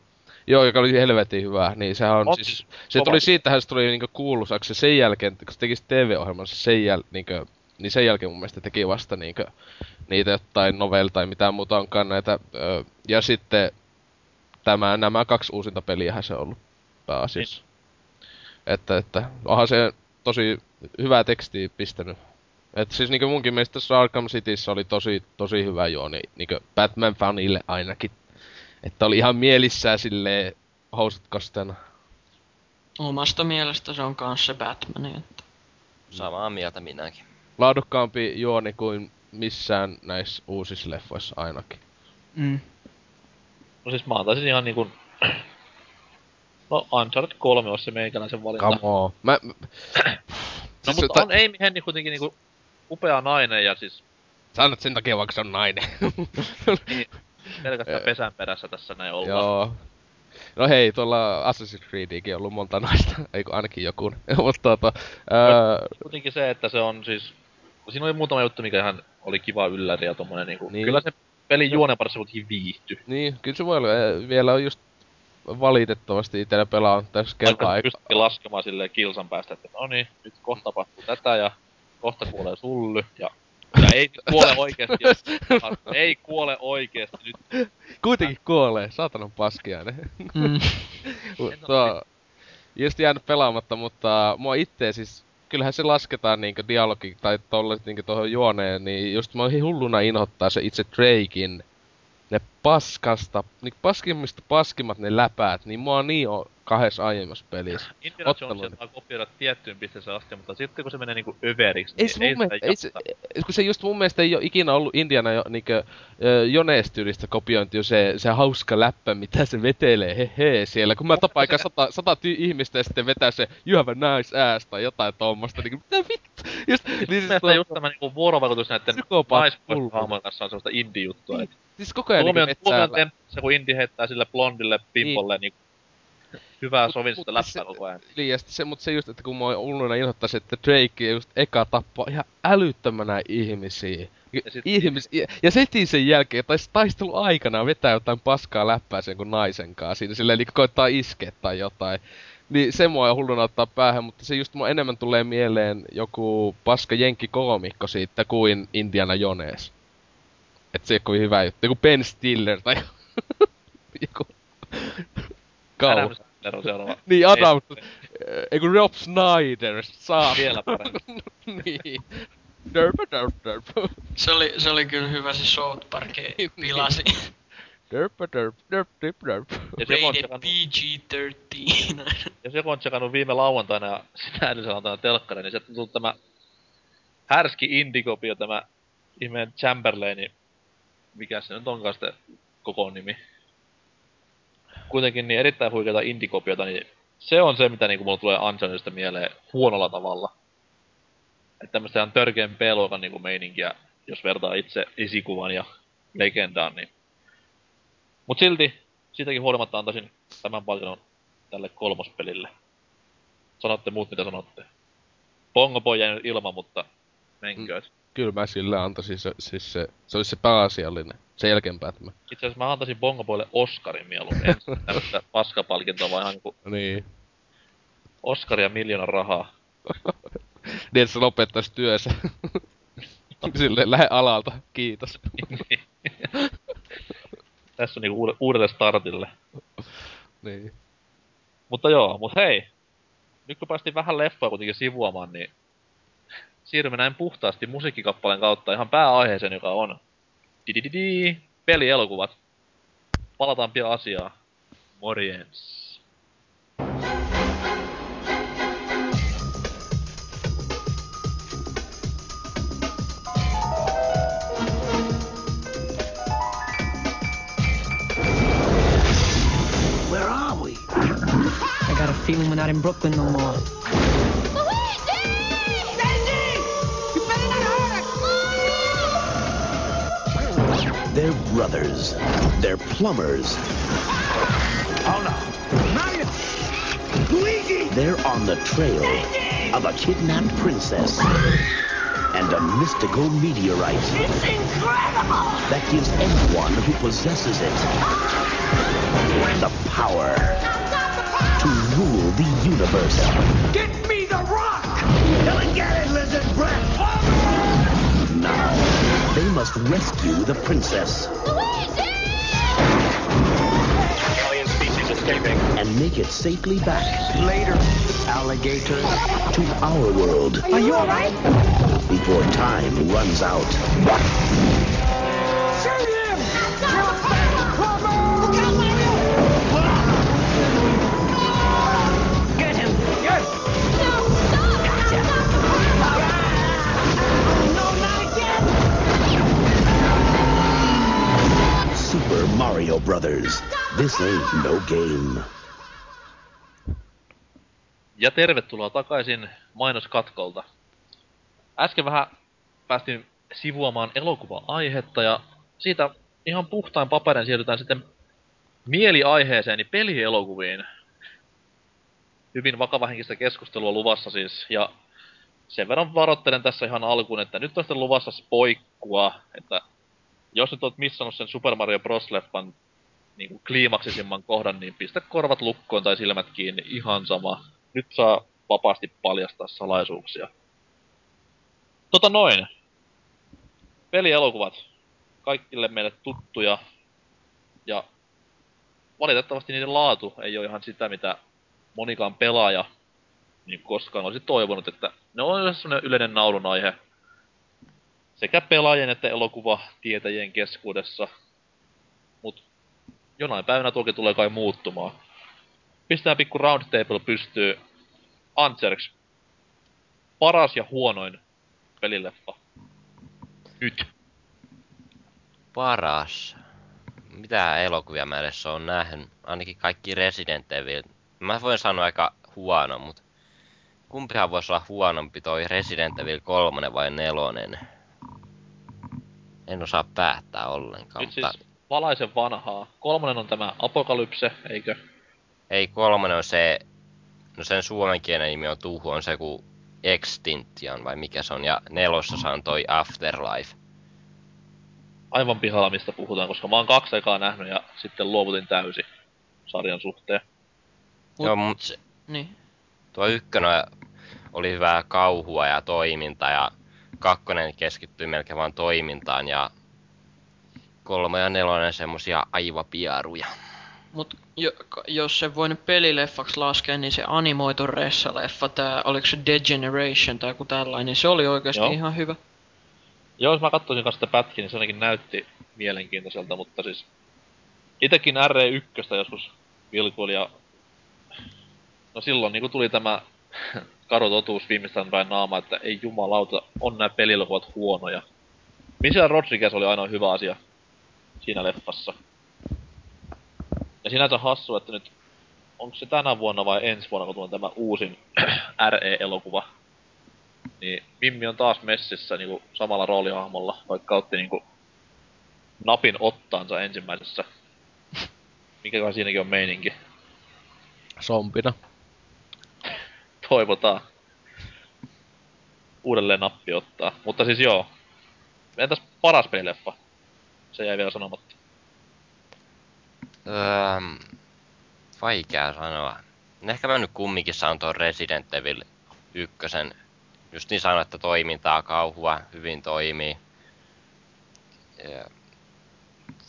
Joo, joka oli helvetin hyvä, niin sehän on, On siis, siis se kova. tuli siitähän se tuli niinku kuuluisaksi sen jälkeen, kun se teki se TV-ohjelmansa sen jäl, niinku, niin sen jälkeen mun mielestä teki vasta niinku, niitä jotain novel tai mitään muuta onkaan näitä, ö, ja sitten tämä, nämä kaksi uusinta peliähän se on ollut pääasiassa. Että, että onhan se tosi hyvää tekstiä pistänyt et siis niinku munkin mielestä tässä Arkham Cityssä oli tosi, tosi hyvä juoni, niinku Batman-fanille ainakin. Että oli ihan mielissään silleen housut kostena. Omasta mielestä se on kans se Batman. Että. Samaa mieltä minäkin. Laadukkaampi juoni kuin missään näissä uusissa leffoissa ainakin. Mm. No siis mä antaisin ihan niinku... No Uncharted 3 olisi se meikäläisen valinta. Come on. Mä, mä, No siis mutta ta- on Amy Henni kuitenkin niinku upea nainen ja siis Sanot sen takia vaikka se on nainen. pelkästään Eh. pesän perässä tässä näin ollaan. Joo. No hei, tuolla Assassin's Creedikin on ollut monta naista, eikö ainakin joku. Mutta tota, ää, Kuitenkin se, että se on siis Siinä oli muutama juttu, mikä ihan oli kiva ylläri ja tommonen niinku... Niin. Niin. Kyllä se pelin juonen parissa kuitenkin viihtyi. Niin, kyllä se voi olla. eh, Vielä on just valitettavasti itellä pelaa tässä kertaa. se pystyi laskemaan silleen kilsan päästä, että no niin, nyt kohta tapahtuu tätä ja kohta kuolee sully ja... Ja ei kuole oikeesti, jos... ei kuole oikeesti nyt. Kuitenkin kuolee, saatanan paskiainen. Mm. mutta just jäänyt pelaamatta, mutta mua itse siis, kyllähän se lasketaan niinkö dialogi tai tolle niinkö tohon juoneen, niin just mä oon hulluna inhottaa se itse Drakein ne paskasta, niin paskimmista paskimmat ne läpäät, niin mua niin on kahdessa aiemmassa pelissä. Indiana Ottanut. Jonesia saa kopioida tiettyyn pisteeseen asti, mutta sitten kun se menee niinku överiksi, Ei niin se mielestä, sitä ei se, kun se just mun mielestä ei ole ikinä ollut Indiana jo, niinkö, ö, Jones-tyylistä kopiointi, se, se hauska läppä, mitä se vetelee, he he, siellä. Kun mä tapaan aika sata, sata ty- ihmistä ja sitten vetää se you have a nice ass tai jotain tommosta, niin mitä vittu? Just, niin Mun siis, mielestä just tämä niinku vuorovaikutus näiden naispuolisten kanssa on sellaista indie-juttua. et siis koko ajan niinku on, Tuomi on metsää... temppu, se kun indie heittää sille blondille pimpolle niin hyvää sovinnista mut se- läppää koko ajan. Niin, se, mut se just, että kun mä oon ulluna inhottaisin, että Drake just eka tappaa ihan älyttömänä ihmisiä. Ja, sit- ihmis, ja, ja setin sen jälkeen, tai taistelu aikana vetää jotain paskaa läppää sen kuin naisen kanssa siinä, silleen niinku koittaa iskeä tai jotain. Niin se mua hulluna ottaa päähän, mutta se just mua enemmän tulee mieleen joku paska jenkki-koomikko siitä kuin Indiana Jones. Et se ei ole kovin hyvä juttu. Joku Ben Stiller tai joku... Kauhu. Adam Sandler on seuraava. Niin, Adam, Ei, ei kun Rob Snyder, saa. Vielä parempi. niin. Derp, derp, derp. Se oli, se oli kyllä hyvä se South Park pilasi. Derp, derp, derp, derp, derp. Ja se on Rated tsekannut, PG-13. ja se on tsekannut viime lauantaina ja sitä edellisen lauantaina telkkari, niin sieltä on tullut tämä härski indikopio, tämä ihmeen Chamberlaini. Mikä se nyt onkaan sitten koko nimi. Kuitenkin niin erittäin huikeata indikopiota, niin se on se, mitä niinku mulla tulee Unchartedista mieleen huonolla tavalla. Että tämmöstä ihan törkeen B-luokan niinku meininkiä, jos vertaa itse esikuvan ja legendaan, niin... Mut silti, siitäkin huolimatta antaisin tämän palkinnon tälle kolmospelille. Sanotte muut, mitä sanotte. Bongo Boy jäi nyt ilman, mutta menkööt. Kyllä mä sille antaisin se, siis se, se olisi se pääasiallinen. Sen jälkeenpäin mä. Itse asiassa mä antaisin Bongo Boylle Oscarin mieluummin. En tämmöstä paskapalkintoa, vaan ihan niinku Niin. Oscar ja miljoona rahaa. Niin, että se lopettaisi työnsä. Silleen, lähde alalta, kiitos. Tässä on niinku uude, uudelle startille. niin. Mutta joo, mut hei. Nyt kun päästiin vähän leffoa kuitenkin sivuamaan, niin siirrymme näin puhtaasti musiikkikappaleen kautta ihan pääaiheeseen, joka on didididi, pelielokuvat. Palataan pian asiaan. Morjens. Where are we? I got a feeling we're not in Brooklyn no more. Brothers. They're plumbers. Oh no. Yet. Luigi! They're on the trail of a kidnapped princess and a mystical meteorite It's incredible! that gives anyone who possesses it the power to rule the universe. Get must rescue the princess Luigi! Alien species escaping. and make it safely back Later, alligator. to our world Are you alright? before time runs out. Brothers. This ain't no game. Ja tervetuloa takaisin mainoskatkolta. Äsken vähän päästiin sivuamaan elokuva-aihetta ja siitä ihan puhtain paperin siirrytään sitten mieliaiheeseen, niin pelielokuviin. Hyvin vakavahenkistä keskustelua luvassa siis. Ja sen verran varoittelen tässä ihan alkuun, että nyt on sitten luvassa spoikkua, että jos nyt oot missannut sen Super Mario Bros-leffan niin kuin kliimaksisimman kohdan, niin pistä korvat lukkoon tai silmät kiinni, ihan sama. Nyt saa vapaasti paljastaa salaisuuksia. Tota noin. Pelielokuvat. Kaikille meille tuttuja. Ja valitettavasti niiden laatu ei ole ihan sitä, mitä monikaan pelaaja niin koskaan olisi toivonut, että ne on sellainen yleinen naulun aihe sekä pelaajien että elokuvatietäjien keskuudessa. Mut jonain päivänä tuokin tulee kai muuttumaan. Pistää pikku roundtable pystyy. Anserks. Paras ja huonoin pelileffa. Nyt. Paras. Mitä elokuvia mä edes on nähnyt? Ainakin kaikki Resident Evil. Mä voin sanoa aika huono, mut kumpihan voisi olla huonompi toi Resident Evil 3 vai 4? En osaa päättää ollenkaan, Nyt mutta siis valaisen vanhaa. Kolmonen on tämä Apokalypse, eikö? ei kolmonen on se, no sen suomenkielinen nimi on Tuhu, on se kuin Extinction vai mikä se on, ja nelosessa on toi Afterlife. Aivan pihalla mistä puhutaan, koska mä oon kaksi ekaa nähnyt ja sitten luovutin täysin sarjan suhteen. Mut Joo, mu- se, niin. Tuo ykkönen oli hyvää kauhua ja toiminta ja kakkonen keskittyi melkein vaan toimintaan ja kolme ja nelonen semmosia aivapiaruja. Mut jo, jos se voi nyt pelileffaksi laskea, niin se animoitu ressaleffa, tää, oliko se Degeneration tai joku tällainen, niin se oli oikeasti Joo. ihan hyvä. Joo, jos mä katsoisin kanssa sitä pätkiä, niin se ainakin näytti mielenkiintoiselta, mutta siis... Itekin RE1 joskus vilkuili ja... No silloin niinku tuli tämä karu totuus viimeistään päin naama, että ei jumalauta, on nämä pelilokuvat huonoja. Michelle Rodriguez oli ainoa hyvä asia siinä leffassa. Ja sinänsä hassu, että nyt onko se tänä vuonna vai ensi vuonna, kun tulee tämä uusin RE-elokuva, niin Mimmi on taas messissä niinku samalla roolihahmolla, vaikka otti niinku napin ottaansa ensimmäisessä. Mikäköhän siinäkin on meininki. Sompina. Toivotaan. Uudelleen nappi ottaa. Mutta siis joo. Entäs paras pelileffa? Se jäi vielä sanomatta. Öö, vaikea sanoa. Ehkä mä nyt kumminkin saan tuon Resident Evil ykkösen. Just niin sanoin, että toimintaa, kauhua, hyvin toimii. Ja,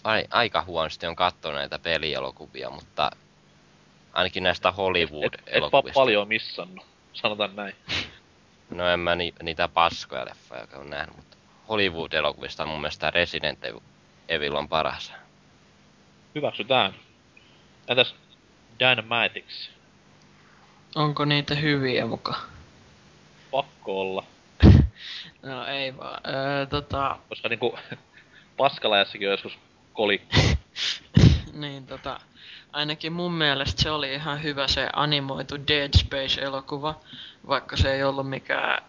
ai, aika huonosti on katsonut näitä pelielokuvia, mutta ainakin näistä Et, et vaan Hollywood-elokuvista. paljon missannut. Sanotaan näin. No en mä ni, niitä paskoja leffoja on nähnyt, mutta Hollywood-elokuvista mun mielestä Resident Evil on paras. Hyväksytään. Entäs Dynamitics? Onko niitä hyviä muka? Pakko olla. No ei vaan. Öö, tota, Koska niinku paskalajassakin on joskus kolikko. niin tota, ainakin mun mielestä se oli ihan hyvä se animoitu Dead Space-elokuva, vaikka se ei ollut mikään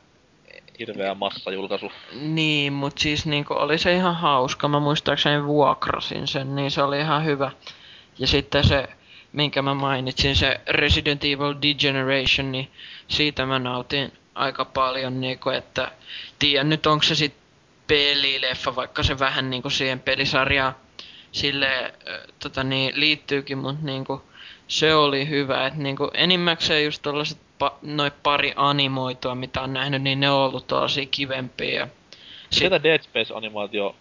Hirveä massajulkaisu. Niin, mut siis niinku oli se ihan hauska. Mä muistaakseni vuokrasin sen, niin se oli ihan hyvä. Ja sitten se, minkä mä mainitsin, se Resident Evil Degeneration, niin siitä mä nautin aika paljon, niinku, että tiedän nyt onko se sit pelileffa, vaikka se vähän niinku siihen pelisarjaan sille tota niin, liittyykin, mut niinku se oli hyvä, että niinku enimmäkseen just tollaset pa- noi pari animoitua, mitä on nähnyt, niin ne on ollut tosi kivempiä. Sit, Mitä Dead Space-animaatio,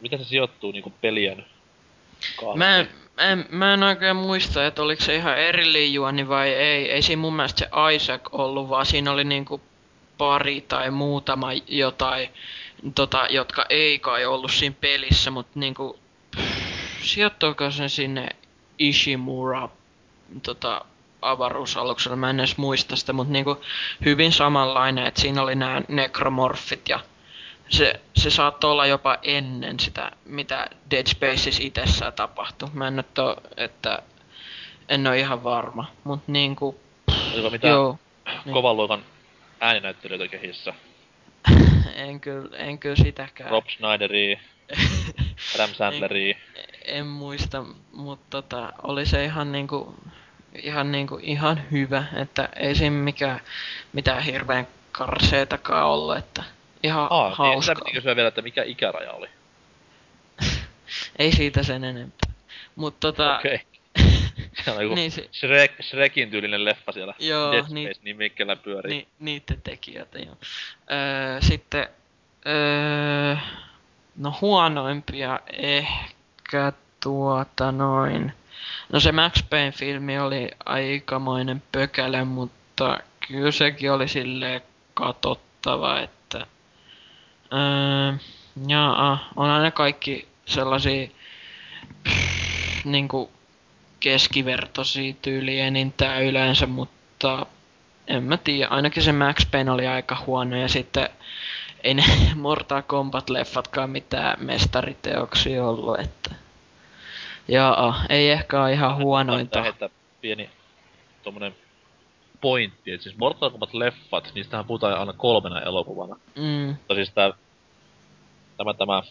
miten se sijoittuu niinku pelien mä, en, mä, en, mä en oikein muista, että oliko se ihan erillinen juoni vai ei. Ei siinä mun mielestä se Isaac ollut, vaan siinä oli niinku pari tai muutama jotain, tota, jotka ei kai ollut siinä pelissä, mutta niinku, sijoittuuko se sinne Ishimura tota, avaruusaluksella, mä en edes muista sitä, mutta niinku hyvin samanlainen, että siinä oli nämä nekromorfit ja se, se saattoi olla jopa ennen sitä, mitä Dead Spaces itsessään tapahtui. Mä en nyt oo, että en oo ihan varma, mut niinku, Oliko mitään joo, niin. kovan luokan ääninäyttelijöitä kehissä? en kyllä, en kyllä sitäkään. Rob Schneideria, Adam Sandleria. En muista, mutta tota, oli se ihan niinku, ihan niinku, ihan hyvä, että ei siinä mikään, mitään hirveän karseetakaan ollut, että ihan Aa, niin, hauskaa. piti kysyä vielä, että mikä ikäraja oli. Ei siitä sen enempää. Mut tota, Okei. Joku Niin se- Shrek, Shrekin tyylinen leffa siellä. Joo, Dead niin- Space nimikkeellä pyörii. ni, niitten tekijöitä, joo. Öö, sitten, öö, no huonoimpia ehkä tuota noin. No se Max Payne filmi oli aikamoinen pökälä, mutta kyllä sekin oli silleen katottava, että öö, jaa, on aina kaikki sellaisia pff, niinku keskivertoisia tyyliä enintään yleensä, mutta en mä tiedä, ainakin se Max Payne oli aika huono ja sitten ei ne Mortal Kombat-leffatkaan mitään mestariteoksia ollut, että Jaa, ei ehkä ole ihan huonointa. Että pieni tommonen pointti, että siis Mortal Kombat-leffat, niistähän puhutaan aina kolmena elokuvana. Mm, Mutta siis tää, tämä, tämä,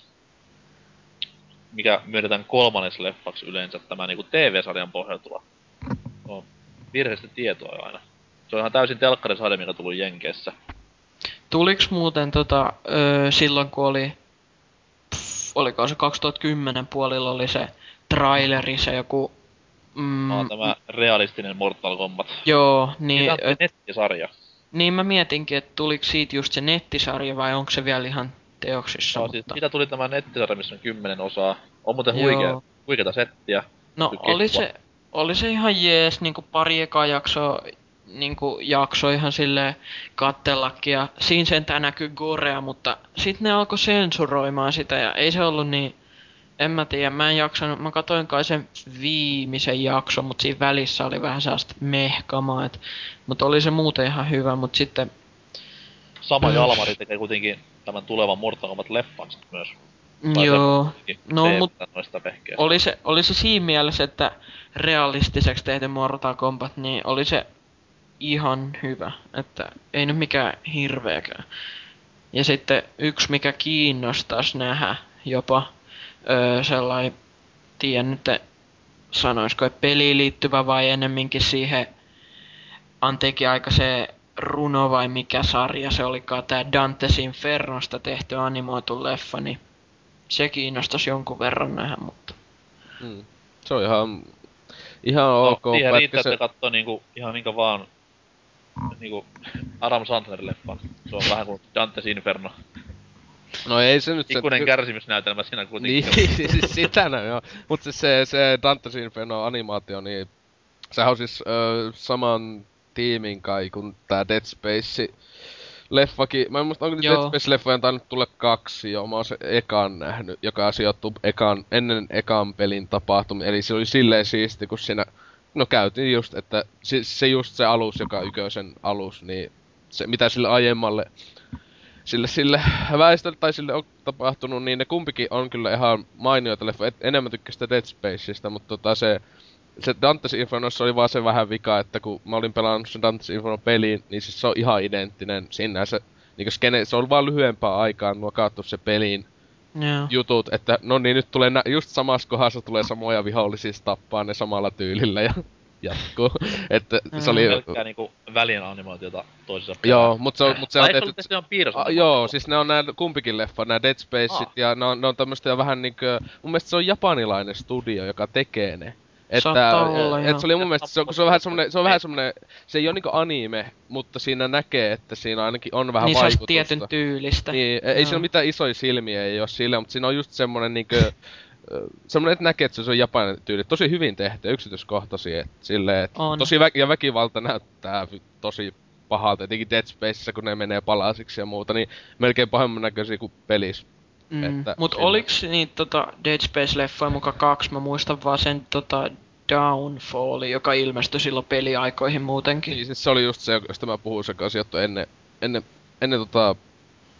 mikä myönnetään kolmannes leffaksi yleensä, tämä niinku TV-sarjan pohjautuva, on virheistä tietoa jo aina. Se on ihan täysin telkkarisarja, mikä tuli Jenkeissä. tuliks muuten tota, öö, silloin kun oli, pff, oliko se 2010 puolilla oli se traileri, se joku, mm, Mm. Tämä realistinen Mortal Kombat. joo, niin, Niin, ö, nettisarja. niin mä mietinkin, että tuliko siitä just se nettisarja vai onko se vielä ihan teoksissa, No, siis, mutta... siitä tuli tämä nettisarja, missä on kymmenen osaa. On muuten huikea, huikeata settiä. No oli se, oli se ihan jees, niinku pari ekaa jaksoa, niinku jakso ihan silleen kattellakin ja siinä sentään näkyy gorea, mutta sit ne alkoi sensuroimaan sitä ja ei se ollut niin, en mä tiedä, mä en jaksanut, mä katoin kai sen viimeisen jakson, mutta siinä välissä oli vähän sellaista mehkamaa, et, mutta oli se muuten ihan hyvä, mutta sitten, Sama Mm. Jalmari tekee kuitenkin tämän tulevan Mortal Kombat-leffan sit myös. Tai joo, no se- mut noista vehkeistä. oli se, oli se siinä mielessä, että realistiseksi tehty Mortal Kombat, niin oli se ihan hyvä. Että ei nyt mikään hirveäkään. Ja sitten yksi, mikä kiinnostaisi nähdä jopa öö, sellainen, tiedän nyt, sanoisiko, että peliin liittyvä vai ennemminkin siihen anteekin aika se runo vai mikä sarja se olikaan, tämä Dante's Infernosta tehty animoitu leffa, niin se kiinnostaisi jonkun verran nähdä, mutta Mm. Se on ihan, ihan No, ok. siihen riittää, se- että katsoo niinku, ihan minkä vaan niinku Adam Sandler-leffan. Se on vähän kuin Dante's Inferno. No ei se nyt... Ikuinen se, kärsimysnäytelmä siinä kuitenkin. Niin, siis sitä näin joo. Mut siis se, se Dante's Inferno animaatio, niin sehän on siis ö, saman tiimin kai kuin tää Dead Space leffakin. Mä en muista, onko. Dead Space-leffoja tainnut tulla kaksi jo. Mä oon se ekan nähnyt, joka sijoittuu ekan, ennen ekan pelin tapahtumia. Eli se oli silleen siisti, kun siinä No käytiin just, että se, se just se alus, joka on yköisen alus, niin se mitä sille aiemmalle sille, sille väestölle tai sille on tapahtunut, niin ne kumpikin on kyllä ihan mainioita leffa. Et, enemmän tykkäsin sitä Dead Spaceista, mutta tota se, se Dante's Infernossa oli vaan se vähän vika, että kun mä olin pelannut sen Dante's Inferno peliin, niin siis se on ihan identtinen. Siinä se, niin skene, se on vaan lyhyempää aikaa nuokattu se pelin joo. jutut, että no niin nyt tulee nä- just samassa kohdassa tulee samoja vihollisia tappaa ne samalla tyylillä ja jatkuu. että se oli... Pelkkää niinku välien animaatiota toisessa Joo, mut se on, mut se on tehty... tehty... tehty ihan piirros. Ah, joo, siis ne on nää kumpikin leffa, nää Dead Spaceit, Ah. ja ne on, ne on tämmöstä jo vähän niinkö... Mun mielestä se on japanilainen studio, joka tekee ne. Että, olla, et se oli mun mielestä, se on, se on vähän semmonen, se on vähän semmonen, se ei oo niinku anime, mutta siinä näkee, että siinä ainakin on vähän niin se olisi vaikutusta. tietyn tyylistä. Niin, ei, ei Joo. siinä ole mitään isoja silmiä, ei oo sillä, mutta siinä on just semmonen niinkö... ö, semmonen, että näkee, että se on japanin tyyli. Tosi hyvin tehty, yksityiskohtaisia, et silleen, että On. tosi vä- ja väkivalta näyttää tosi pahalta, etenkin Dead Spacessa, kun ne menee palasiksi ja muuta, niin melkein pahemman näköisiä kuin pelissä. Mm. Että Mut oliks niitä tota Dead Space-leffoja muka kaksi? Mä muistan vaan sen tota Downfall, joka ilmestyi silloin peliaikoihin muutenkin. Niin, siis se oli just se, josta mä puhuin, joka sijoittui ennen, ennen, ennen tota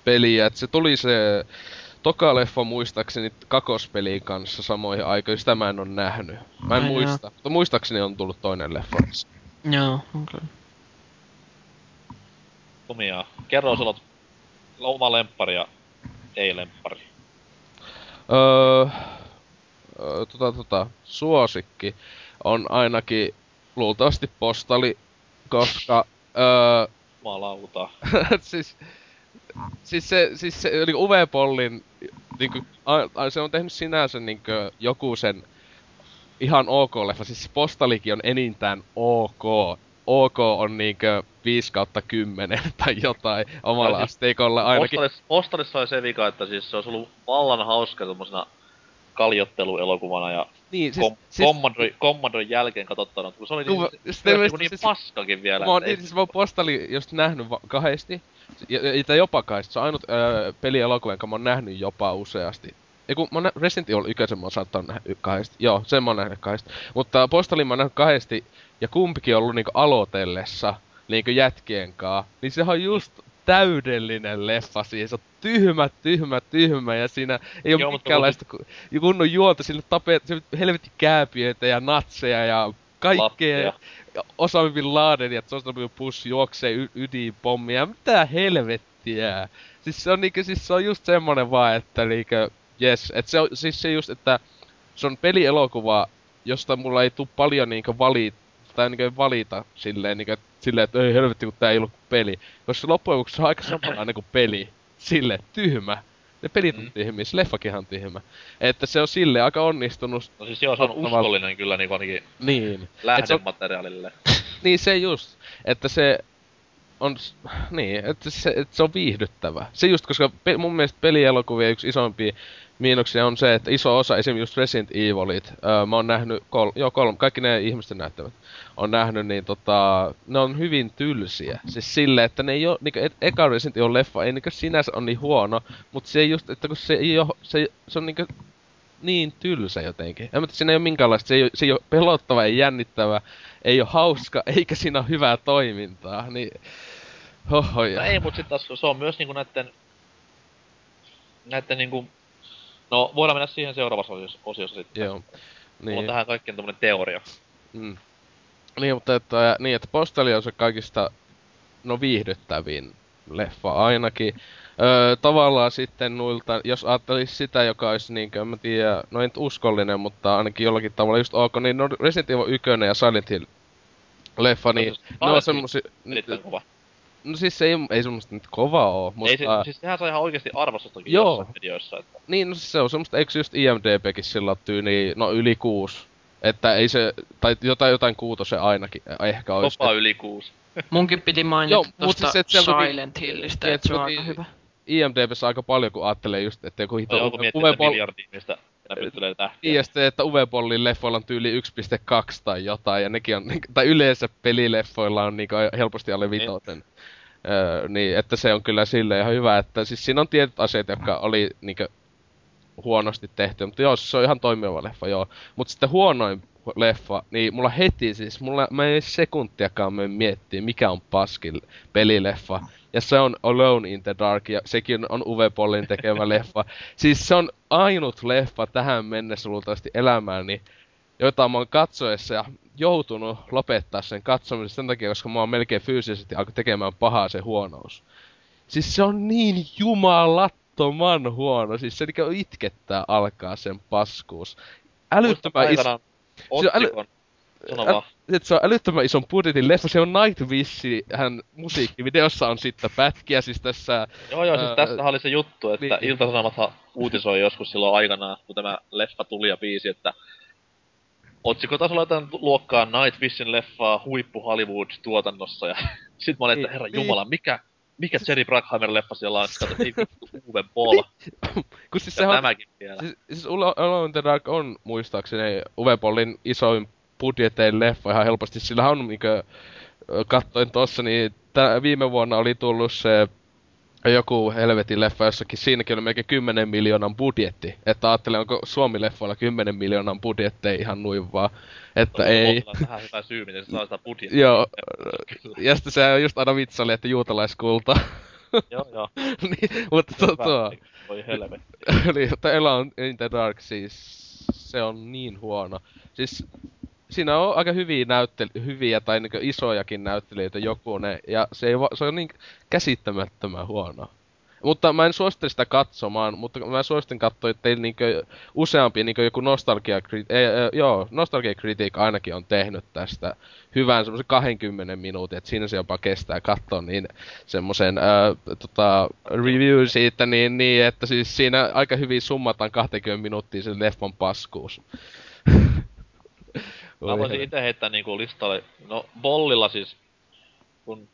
peliä, että se tuli se toka leffa muistaakseni kakospeliin kanssa samoihin aikoihin, sitä mä en oo nähnyt. Mä en Ai muista, mutta muistaakseni on tullut toinen leffa. Joo, okei. Kumia. Kerro, sulla oma lemppari ja ei lemppari. Öö, öö, tota, tota, suosikki on ainakin luultavasti postali, koska öö, Jumalauta. siis, siis se, siis se niinku Uwe Pollin, niinku, a, a, se on tehnyt sinänsä niinku joku sen ihan ok-leffa. Siis se postalikin on enintään ok. OK on niinkö 5 kautta 10 tai jotain omalla No siis asteikolla ainakin. Postalis, postalissa oli se vika, että siis se olisi ollut vallan hauska semmosena kaljotteluelokuvana ja Niin, siis, siis, kom- siis Commodore, Commodore jälkeen katsottuna, kun se oli Kun niin, mä- se, sitten se, mä- niin, niin siis- paskakin vielä. Mä oon, että ei- niin, siis postali just nähnyt va- kahdesti. Ja, jopa kahdesti. Se on ainut öö, pelielokuva, jonka mä oon nähnyt jopa useasti. Ei kun mä oon nä- Resident Evil 1 mä oon saattanut nähdä kahdesti. Joo, sen mä oon nähnyt kahdesti. Mutta Postalin mä oon nähnyt kahdesti. Ja kumpikin on ollut niinku aloitellessa. Niinku jätkien kaa. Niin se on just täydellinen leffa siis. Se on tyhmä, tyhmä, tyhmä. Ja siinä ei oo Joo, mutta minkäänlaista ku- kunnon juonta. Tapet, helvetti kääpiöitä ja natseja ja kaikkea. Osama Bin Laden ja Bin Bush juoksee y- ydinpommia. Mitä helvettiä? Siis se on niinkö, siis se on just semmonen vaan, että niinkö, yes. Et se on siis se just, että se on pelielokuva, josta mulla ei tuu paljon niinkö valita, tai niinkö valita silleen, niinkö, silleen, että ei helvetti, kun tää ei ollut peli. Koska loppujen lopuksi se on aika samanlainen kuin peli. Sille tyhmä. Ne pelit on Mm. tyhmiä, se leffakin on tyhmä. Että se on sille aika onnistunut. No siis joo, se on Tavalla- uskollinen kyllä niin ainakin Niin. Se on, lähdemateriaalille. niin se just, että se on, niin, että se, että se on viihdyttävä. Se just, koska pe, mun mielestä pelielokuvia yksi isompia miinuksia on se, että iso osa, esimerkiksi just Resident Evilit, öö, mä oon nähnyt, kol, joo kolme, kaikki ne ihmisten näyttävät, on nähnyt, niin tota, ne on hyvin tylsiä. Siis silleen, että ne ei oo, niinku, et, eka Resident Evil leffa ei niinku sinänsä on niin huono, mutta se ei just, että kun se ei oo, se, se on niinku niin tylsä jotenkin. En mä tiedä, siinä ei ole minkäänlaista, se ei, oo- se ei ole pelottava, ei jännittävä, ei ole hauska, eikä siinä ole hyvää toimintaa, niin... Hohoja. No ei, mut sit taas se on myös niinku näitten... Näitten niinku... No, voidaan mennä siihen seuraavassa osiossa, osiossa sitten. Joo. Mulla on Niin, tähän kaikkeen tämmönen teoria. mm. niin, mutta että, niin, että Postali on se kaikista, no viihdyttävin leffa ainakin. Öö, tavallaan sitten noilta, jos ajattelisi sitä, joka olisi niinkö, en mä tiedä, no en uskollinen, mutta ainakin jollakin tavalla just ok, niin no Resident Evil 1 ja Silent Hill leffa, niin ne on semmosia... Erittäin kova. No siis se ei, ei semmoista nyt kovaa oo, mutta... Ei se, siis sehän sai ihan oikeesti arvostustakin Joo. jossain videoissa. Että... Niin, no siis se on semmoista, eikö just IMDBkin sillä tyyli, no yli kuusi. Että ei se, tai jotain, jotain kuutosen ainakin ehkä olisi. Topa yli kuusi. Munkin piti mainita Joo, tosta siis et Silent Hillistä, niin, että se on aika hyvä. IMDBssä aika paljon, kun ajattelee just, että joku hito... No joku miettii Boll- miljardia, mistä näpyttelee tähtiä. Niin, ja sitten, että Uwe Bollin leffoilla on tyyli 1.2 tai jotain, ja nekin on, tai yleensä pelileffoilla on niinku helposti alle vitoten. Öö, niin, että se on kyllä silleen ihan hyvä, että siis siinä on tietyt asiat, jotka oli niinku huonosti tehty, mutta joo, se on ihan toimiva leffa, joo. Mutta sitten huonoin leffa, niin mulla heti siis, mulla mä ei sekuntiakaan mene miettiä, mikä on paskin pelileffa. Ja se on Alone in the Dark, ja sekin on Uwe Bollin tekemä leffa. Siis se on ainut leffa tähän mennessä luultavasti elämääni, jota mä oon katsoessa ja joutunut lopettaa sen katsomisen sen takia, koska mä oon melkein fyysisesti alkoi tekemään pahaa se huonous. Siis se on niin jumalattoman huono, siis se niinku itkettää alkaa sen paskuus. Älyttömän iso, Se on äly- Ä- se on älyttömän ison budjetin leffa, se on Nightwish, hän musiikkivideossa on sitten pätkiä, siis tässä... Joo joo, siis tästä oli se juttu, että niin. Ilta-Sanomathan uutisoi joskus silloin aikanaan, kun tämä leffa tuli ja biisi, että otsikotasolla jotain luokkaa Nightwishin leffaa huippu Hollywood-tuotannossa, ja sit mä olin, että Niin, herra niin. jumala, mikä, mikä Jerry Bruckheimer-leffa siellä on, kato, ei vittu Uwe Boll, Kun siis ja se on, tämäkin vielä. siis, siis Alone in the Dark on muistaakseni Uwe Bollin isoin budjetein leffa ihan helposti. Sillä on niinkö, kattoin tossa, niin tä, viime vuonna oli tullut se joku helvetin leffa jossakin, siinäkin oli melkein 10 miljoonan budjetti. Että ajattelen, onko Suomi-leffoilla 10 miljoonan budjetteja ihan noin vaan. Että ei. On Tähän hyvä syy, miten se saa sitä budjettia. Joo. Ja sitten se just aina vitsaili, että juutalaiskulta. Joo, joo. niin, mutta tota... Voi helvetti. Eli että Alone in the Dark siis, se on niin huono. Siis siinä on aika hyviä näyttely, hyviä tai niinku isojakin näyttelijöitä joku ne, ja se, ei va, se on niin käsittämättömän huono. Mutta mä en suosittele sitä katsomaan, mutta mä suosittelen katsoa, että teillä niinkö useampi niinkö joku nostalgia, ei, ei, joo, nostalgia critic ainakin on tehnyt tästä hyvän semmoisen 20 minuutin, että siinä se jopa kestää katsoa niin semmoisen tota, review siitä niin, niin, että siis siinä aika hyvin summataan 20 minuuttia sen leffan paskuus. Mä voisin itse heittää niinku listalle, no Bollilla siis, kun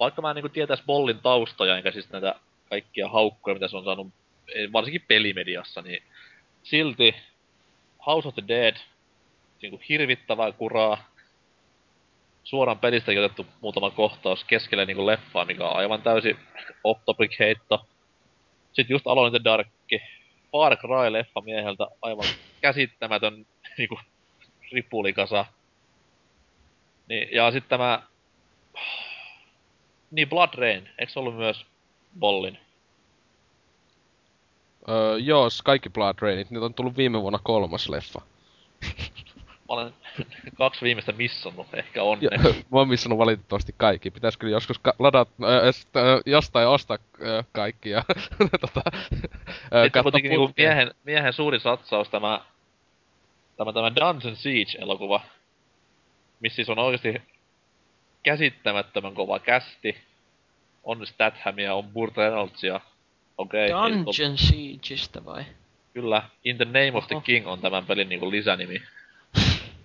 vaikka mä en niinku tietäis Bollin taustoja, enkä siis näitä kaikkia haukkoja, mitä se on saanut, varsinkin pelimediassa, niin silti House of the Dead, niinku hirvittävää kuraa, suoraan pelistä otettu muutama kohtaus keskelle niinku leffaa, mikä on aivan täysin off-topic heitto. Sitten just aloin The Darkki. Far Cry-leffa mieheltä aivan käsittämätön niinku ripulikasa. Niin, ja sitten tämä... Niin, Blood Rain, eikö se ollut myös Bollin? Öö, joo, kaikki Blood Rainit, niitä on tullut viime vuonna kolmas leffa. Mä olen kaksi viimeistä missannut, ehkä on. Mä oon missannut valitettavasti kaikki. Pitäis kyllä joskus ka- ladata, äh, jostain ostaa äh, kaikki ja tota, äh, katsoa niinku miehen, miehen suuri satsaus tämä, tämä, tämä Dungeon Siege-elokuva. Missä siis on oikeasti käsittämättömän kova kästi. On Stathamia, on Burt Reynoldsia. Okay, Dungeon Siegeistä vai? Kyllä. In the Name of the King on tämän pelin niinku lisänimi.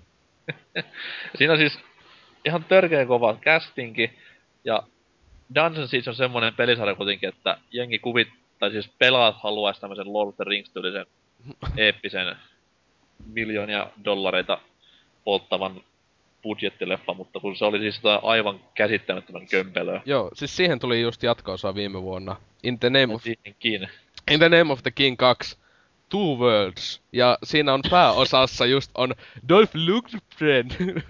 Siinä on siis ihan törkeä kova castingi, ja Dungeon Siege on semmonen pelisarja kuitenkin, että jengi kuvit, tai siis pelaat haluaisi tämmösen Lord of the Rings-tyylisen eeppisen miljoonia dollareita polttavan budjettileffa, mutta kun se oli siis aivan käsittämättömän kömpelöä. Joo, siis siihen tuli just jatkoosa viime vuonna. In the name of... Siihenkin. In the name of the King 2 Two Worlds. Ja siinä on pääosassa just on Dolph Lundgren.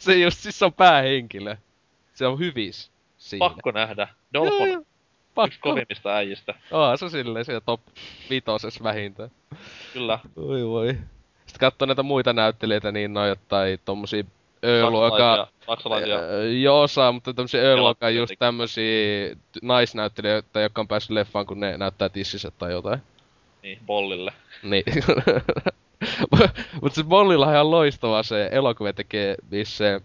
se just siis on päähenkilö. Se on hyvis siinä. Pakko nähdä. Dolph on. Yksi kovimmista äijistä. Oo, se silleen siellä top vitoses vähintään. Kyllä. Oi voi. Sitten katsoo näitä muita näyttelijöitä, niin noin jotain tommosia Ö-luokan... Saksalaisia. Joo, saa, mutta tämmösiä Ö-luokan just tämmösiä naisnäyttelijöitä, jotka on päässyt leffaan, kun ne näyttää tissiset tai jotain. Niin, Bollille. Niin. Mutta se Bollilla on ihan loistava se elokuva tekee se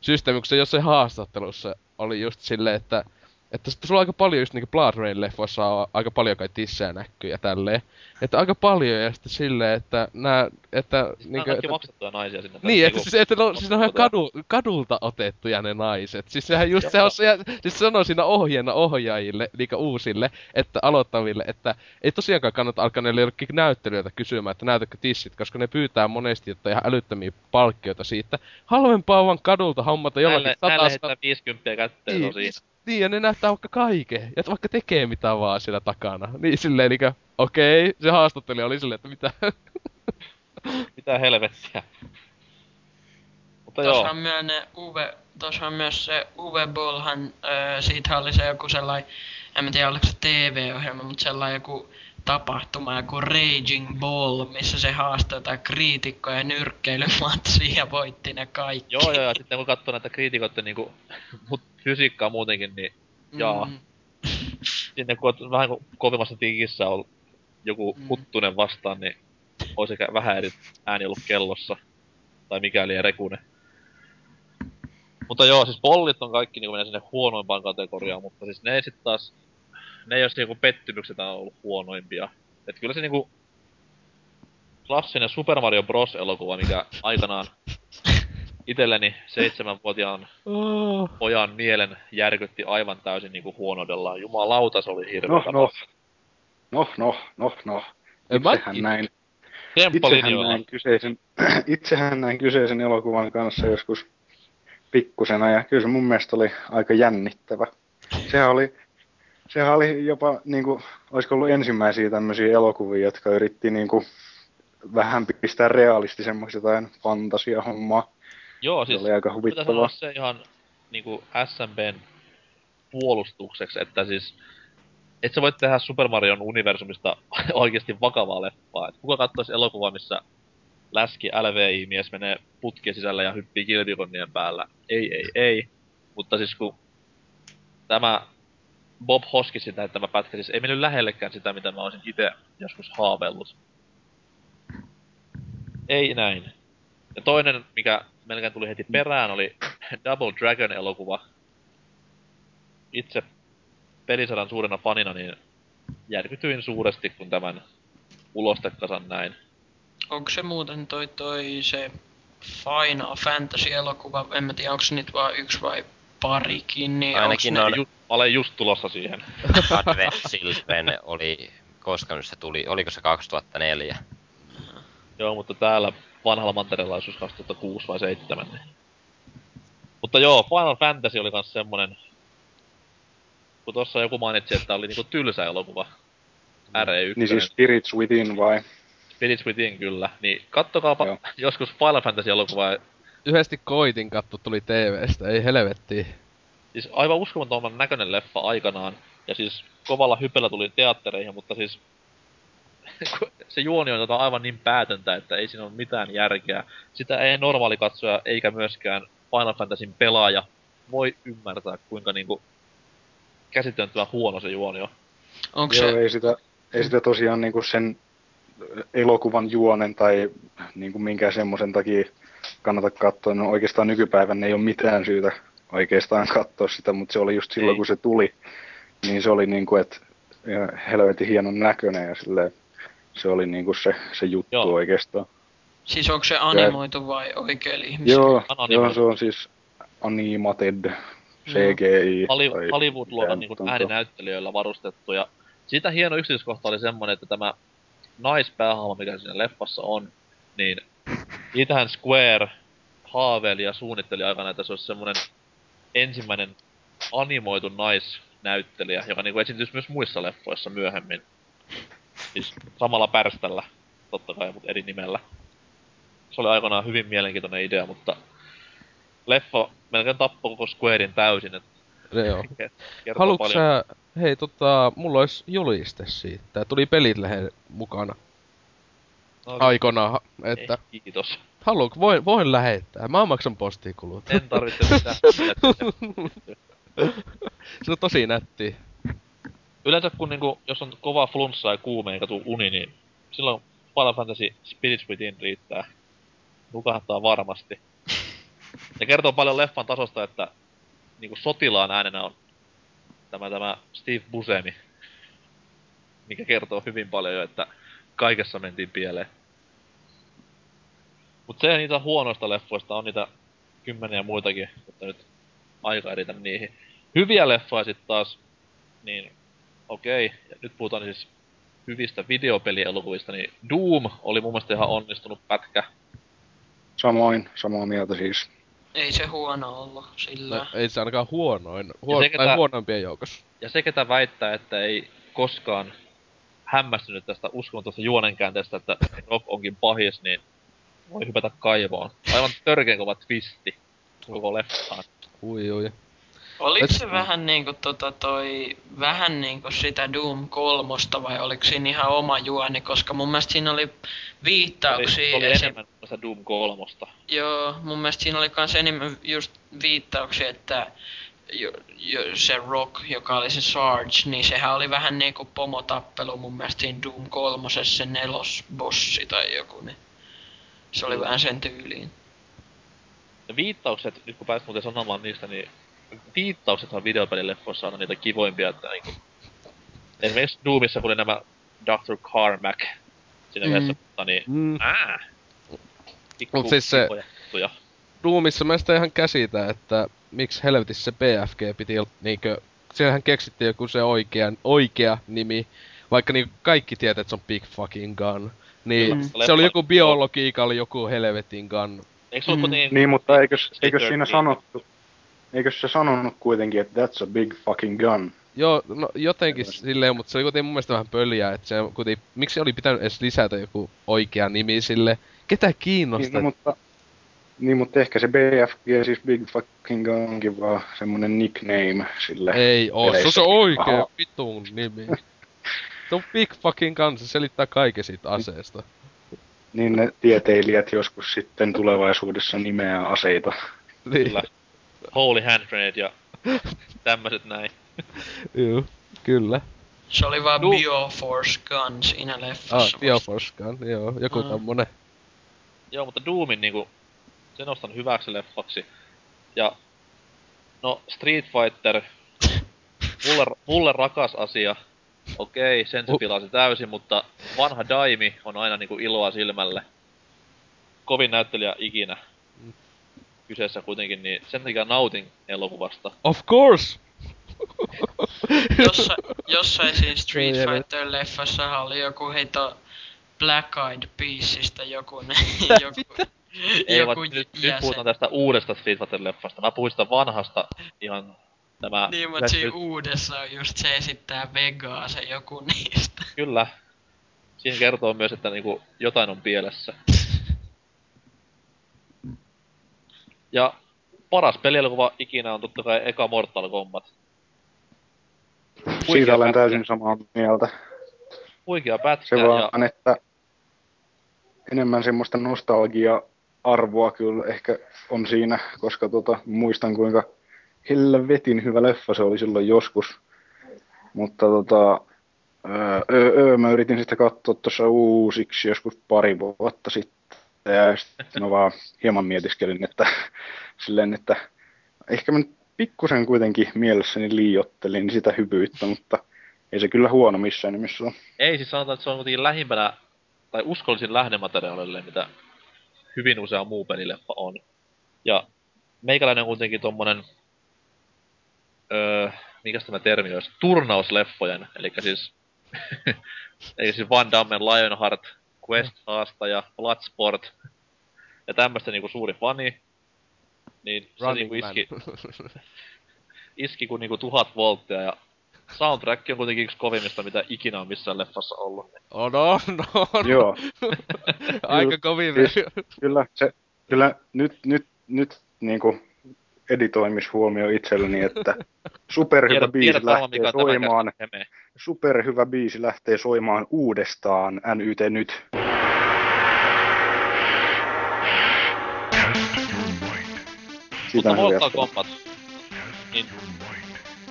systeemi, kun se jossain haastattelussa oli just silleen, että että sulla on aika paljon just niinku Blood Rain leffoissa on aika paljon kai tissejä näkyy ja tälleen. Että aika paljon ja sitten silleen, että nää, että... Siis niinku, että, maksettuja naisia sinne. Niin, että, siis, että no, siis ne on ihan kadu, kadulta otettuja ne naiset. Siis sehän just, se on se, siis sanoo siinä ohjeena ohjaajille, niinku uusille, että aloittaville, että ei tosiaankaan kannata alkaa neille jollekin näyttelijöitä kysymään, että näytäkö tissit, koska ne pyytää monesti, että ihan älyttömiä palkkioita siitä. Halvempaa vaan kadulta hommata jollakin satasta. Näille 50 kätteen niin. Niin, ja ne näyttää vaikka kaiken. Ja vaikka tekee mitä vaan siellä takana. Niin silleen niinkö, okei, okay, se haastattelija oli silleen, että mitä. mitä helvettiä. Mutta joo. Myös ne Uwe, tossahan myös se Uwe Bollhan, öö, siitä oli se joku sellainen, en mä tiedä oliko se TV-ohjelma, mutta sellainen joku tapahtuma, joku Raging Ball, missä se haastoi jotain kriitikkoja nyrkkeilymatsia ja voitti ne kaikki. Joo, joo, ja sitten kun katsoo näitä kriitikoiden niinku, mut fysiikkaa muutenkin, niin jaa. Mm. Sinne kun oot vähän kovimmassa tikissä on joku mm. huttunen vastaan, niin olisi ehkä vähän eri ääni ollut kellossa. Tai mikäli ja rekune. Mutta joo, siis pollit on kaikki niin menee sinne huonoimpaan kategoriaan, mutta siis ne ei sit taas ne ei ole niinku pettymykset on ollut huonoimpia. Et kyllä se niinku klassinen Super Mario Bros. elokuva, mikä aikanaan itselleni seitsemänvuotiaan oh. pojan mielen järkytti aivan täysin niinku huonodellaan. Jumalauta, se oli hirveä. No, no. No, no, no, no. Itsehän näin, itsehän näin, kyseisen, itsehän näin kyseisen elokuvan kanssa joskus pikkusena ja kyllä se mun mielestä oli aika jännittävä. Sehän oli sehän oli jopa, niin kuin, olisiko ollut ensimmäisiä tämmöisiä elokuvia, jotka yritti niin kuin, vähän pistää realistisemmaksi jotain fantasiahommaa. Joo, siis se oli aika huvittavaa. se ihan niin kuin SMBn puolustukseksi, että siis et sä voit tehdä Super Marion universumista oikeasti vakavaa leffaa. Et kuka katsoisi elokuvaa, missä läski LVI-mies menee putkien sisällä ja hyppii kilpikonnien päällä? Ei, ei, ei. Mutta siis kun tämä Bob Hoskisin näyttämä pätkä, siis ei mennyt lähellekään sitä, mitä mä olisin itse joskus haaveillut. Ei näin. Ja toinen, mikä melkein tuli heti perään, oli Double Dragon-elokuva. Itse pelisadan suurena fanina, niin järkytyin suuresti, kun tämän ulostekasan näin. Onko se muuten toi, toi se Final Fantasy-elokuva, en mä tiedä onko se nyt vaan yksi vai parikin, niin Ainakin onks on- ne... Ju- mä olen just tulossa siihen. Advent Children oli, koska nyt se tuli, oliko se 2004? Joo, mutta täällä vanhalla mantereella olisi 2006 vai 2007. Niin. Mutta joo, Final Fantasy oli kans semmonen... Kun tossa joku mainitsi, että oli niinku tylsä elokuva. RE1. Niin siis Spirits Within vai? Spirits Within kyllä. Niin kattokaapa Joo. joskus Final Fantasy-elokuvaa. Yhdesti koitin katto tuli TVstä, ei helvettiä. Siis aivan uskomattoman näköinen leffa aikanaan. Ja siis kovalla hypellä tuli teattereihin, mutta siis... se juoni on tota aivan niin päätöntä, että ei siinä ole mitään järkeä. Sitä ei normaali katsoja eikä myöskään Final Fantasyn pelaaja voi ymmärtää, kuinka niinku käsittämättömän huono se juoni on. Onko Joo, se... ei sitä, ei sitä tosiaan niinku sen elokuvan juonen tai niinku minkään semmoisen takia kannata katsoa. No oikeastaan nykypäivänä ei ole mitään syytä oikeastaan katsoa sitä, mutta se oli just silloin, Ei. kun se tuli, niin se oli niinku, että helvetin hienon näköinen ja silleen, se oli niinku se, se juttu Joo. oikeastaan. Siis onko se animoitu vai oikein ihmisiä? Joo, joo, se on siis animated CGI. Tai Hollywood-luokan niin on. ääninäyttelijöillä varustettu. Ja siitä hieno yksityiskohta oli semmonen, että tämä naispäähahmo, mikä siinä leffassa on, niin niitähän Square haaveili ja suunnitteli aikana, että se olisi semmonen ensimmäinen animoitu naisnäyttelijä, joka niinku esiintyisi myös muissa leffoissa myöhemmin. Siis samalla pärställä, totta kai, mutta eri nimellä. Se oli aikanaan hyvin mielenkiintoinen idea, mutta leffa melkein tappoi koko Squarein täysin, että Se joo. Haluatko sä, hei tota, mulla olisi juliste siitä. Tää tuli pelit lehden mukana Aikanaan, että Ei, kiitos. haluatko, voin, voin lähettää. Mä maksan postikulut. En tarvitse mitään. Se on tosi nätti. Yleensä kun niinku, jos on kova flunssa ja kuume eikä tuu uni, niin silloin Final Fantasy Spirits Within riittää. Nukahtaa varmasti. Ja kertoo paljon leffan tasosta, että niinku sotilaan äänenä on tämä, tämä Steve Buscemi. Mikä kertoo hyvin paljon jo, että kaikessa mentiin pieleen. Mut se niitä huonoista leffoista on niitä kymmeniä muitakin, mutta nyt aika ei riitä niihin. Hyviä leffoja sit taas, niin okei, ja nyt puhutaan siis hyvistä videopelielokuvista, niin Doom oli mun mielestä ihan onnistunut pätkä. Samoin, samaa mieltä siis. Ei se huono ollut sillä. No, ei se ainakaan huonoin. Huo- se, tai ketä- huonoimpien joukossa. Ja se, ketä väittää, että ei koskaan hämmästynyt tästä uskomattomasta juonenkäänteestä, että Rock onkin pahis, niin voi hypätä kaivoon. Aivan törkeän kova twisti koko leffaan. Ui ui. Oliko se vähän niinku tota toi, vähän niinku sitä Doom kolmosta vai oliko siinä ihan oma juoni, koska mun mielestä siinä oli oli, viittauksia se oli esim- enemmän sitä Doom kolmosta. Joo, mun mielestä siinä oli kans enemmän just viittauksia, että jo, jo, se Rock, joka oli se Sarge, niin sehän oli vähän niinku pomotappelu mun mielestä siinä Doom kolmosessa se nelosbossi tai joku, niin se oli vähän sen tyyliin. Ja viittaukset, nyt kun pääsit muuten sanomaan niistä, niin viittauksethan videopelileffoissa on niitä kivoimpia, että niinku... Esimerkiksi Doomissa, kun oli nämä Dr. Carmack siinä Mm. yhdessä, mutta niin... Mm. Ää! Pikku, Mut siis se- kivoja juttuja. Doomissa mä sitä ihan käsitä, että miksi helvetissä se PFG piti olla niinkö... Siellähän keksittiin joku se oikea, oikea nimi, vaikka niinku kaikki tietää, että se on Big Fucking Gun. Niin Kyllä. se oli joku biologiikalla joku helvetin gun. Eikö se ollut Mm. niin... Niin, mutta eikös, eikös siinä sanottu, eikös se sanonut kuitenkin, että that's a big fucking gun? Joo, no jotenkin silleen, mutta se oli kuitenkin mun mielestä vähän pöliä, että se kuitenkin, miksi oli pitänyt edes lisätä joku oikea nimi sille? Ketä Niin, kiinnostaa? no, mutta, niin, mutta ehkä se BFG, siis Big Fucking Gunkin vaan semmonen nickname sille. Ei oo, se on se oikea vitun nimi. Se on Big Fucking Gun, se selittää kaiken siitä aseesta. Niin ne tieteilijät joskus sitten tulevaisuudessa nimeää aseita. Niin. Kyllä. Holy Hand Grenade ja tämmöset näin. Joo, kyllä. Se oli vaan Du- Bioforce Gun siinä Ah, leffassa. Bioforskaan, joo, joku Mm. tommonen. Joo, mutta Doomin niinku, sen nostan hyväksi leffaksi. Ja, no Street Fighter, mulle, mulle rakas asia. Okei, sen se pilasi täysin, mutta vanha Daimi on aina niinku iloa silmälle. Kovin näyttelijä ikinä. Kyseessä kuitenkin, niin sen takia nautin elokuvasta. Of course! Jossa, jossain siinä Street ei, Fighter-leffassa oli joku heito Black Eyed Peasista joku, ne, joku, Ei, joku vaan nyt, nyt puhutaan tästä uudesta Street Fighter-leffasta. Mä puhuin sitä vanhasta ihan tämä... Niin, mutta siinä uudessa on just se esittää Vegaa se joku niistä. Kyllä. Siinä kertoo myös, että niinku jotain on pielessä. Ja paras pelielokuva ikinä on totta kai eka Mortal Kombat. Siitä olen pätkä. täysin samaa mieltä. Huikea pätkä Se ja vaan, että enemmän semmoista nostalgia-arvoa kyllä ehkä on siinä, koska tota, muistan kuinka helvetin hyvä leffa se oli silloin joskus. Mutta tota, öö, öö, mä yritin sitä katsoa tuossa uusiksi joskus pari vuotta sitten. Ja sitten mä vaan hieman mietiskelin, että silleen, että ehkä mä nyt pikkusen kuitenkin mielessäni liiottelin sitä hyvyyttä, mutta ei se kyllä huono missään nimessä ole. ei siis sanotaan, että se on kuitenkin lähimpänä, tai uskollisin lähdemateriaalille, mitä hyvin usea muu pelileffa on. Ja meikäläinen on kuitenkin tommonen, öö, mikäs tämä termi olisi, turnausleffojen, eli siis, eli siis Van Dammen Lionheart, Quest-haastaja, Bloodsport, ja tämmöstä niinku suuri fani, niin se niinku iski, iski kuin niinku tuhat volttia, ja soundtrack on kuitenkin yksi kovimmista, mitä ikinä on missään leffassa ollut. on, on, on. Joo, Aika kovin. Siis- kyllä, se, kyllä nyt, nyt, nyt niinku editoimishuomio itselleni, että superhyvä biisi varmaan, lähtee mikä soimaan, superhyvä biisi lähtee soimaan uudestaan NYT nyt. Sitä Mutta on Mortal. Kombat, niin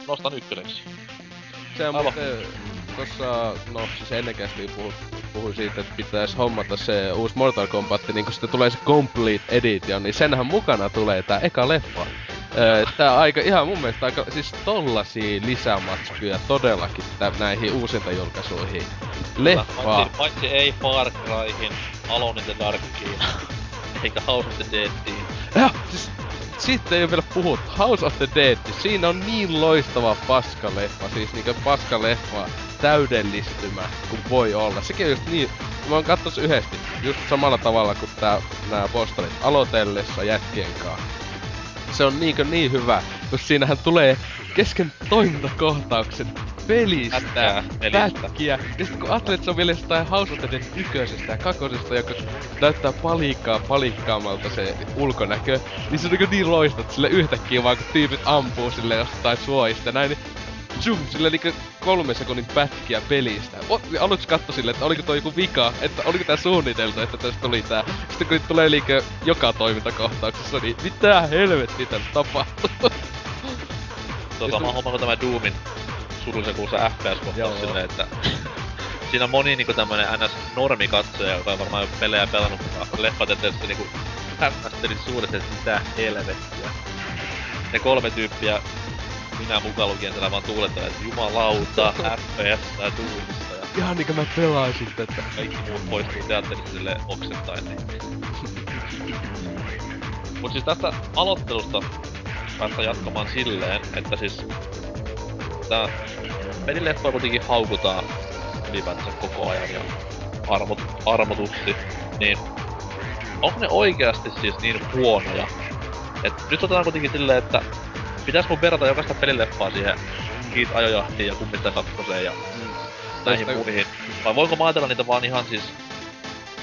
nostan ykköseksi. Se on muuten tossa, no siis ennen kästiä puhu, puhui siitä, että pitäisi hommata se uusi Mortal Kombat, niin kun sitten tulee se Complete Edition, niin senhän mukana tulee tää eka leffa. Öö, tää aika, ihan mun mielestä aika, siis tollasia lisämatskuja todellakin tä, näihin uusintajulkaisuihin. Leffa. Paitsi, paitsi ei Far Cryhin, Alone in the Darkiin, eikä House of the Deadiin. Ja, siis, siitä ei oo vielä puhuttu. House of the Dead, siinä on niin loistava paskaleffa, siis niinkö paskaleffa täydellistymä kuin voi olla. Sekin on just niin, mä oon kattonut se yhdesti, just samalla tavalla kuin tää, nää posterit aloitellessa jätkien kanssa. Se on niinkö niin hyvä, kun siinähän tulee kesken toimintakohtauksen pelistä, Pätkää pelistä. pätkiä. Ja sit kun se on vielä jostain the Dead ykkösestä ja kakosesta, joka näyttää palikkaa palikkaamalta se ulkonäkö, niin se on niinku niin loistava, että sille yhtäkkiä vaan kun tyypit ampuu sille jostain suojista näin, niin zoom, sille niinku kolme sekunnin pätkiä pelistä. O, aluksi katso sille, että oliko toi joku vika, että oliko tää suunniteltu, että tästä tuli tää. Sitten kun tulee liike joka toimintakohtauksessa, niin mitä helvettiä tän tapahtuu. Sama homma kuin tämä Doomin surullisen kuussa. FPS-kohtaus silleen, että siinä on moni niinku tämmönen ns normikatsoja, joka on varmaan jo pelejä pelannut, mutta leffat eteessä niinku hämmästeli suuresti, että mitä helvettiä. Ne kolme tyyppiä, minä mukaan lukien siellä vaan tuulettelen, että jumalauta, FPS ja Doomista ja Ihan niinkö mä pelaisin tätä. kaikki muut poistuu teatterista silleen oksentain. Niin. Mut siis tästä aloittelusta päästään jatkamaan silleen, että siis tää pelileffa kuitenkin haukutaan ylipäätänsä koko ajan ja armot, armotusti, niin onko ne oikeasti siis niin huonoja? Et nyt otetaan kuitenkin silleen, että pitäis mun verrata jokaista pelileffaa siihen Heat ajojahtiin ja kummista kakkoseen ja näihin Tästä- muihin. Vai voinko mä ajatella niitä vaan ihan siis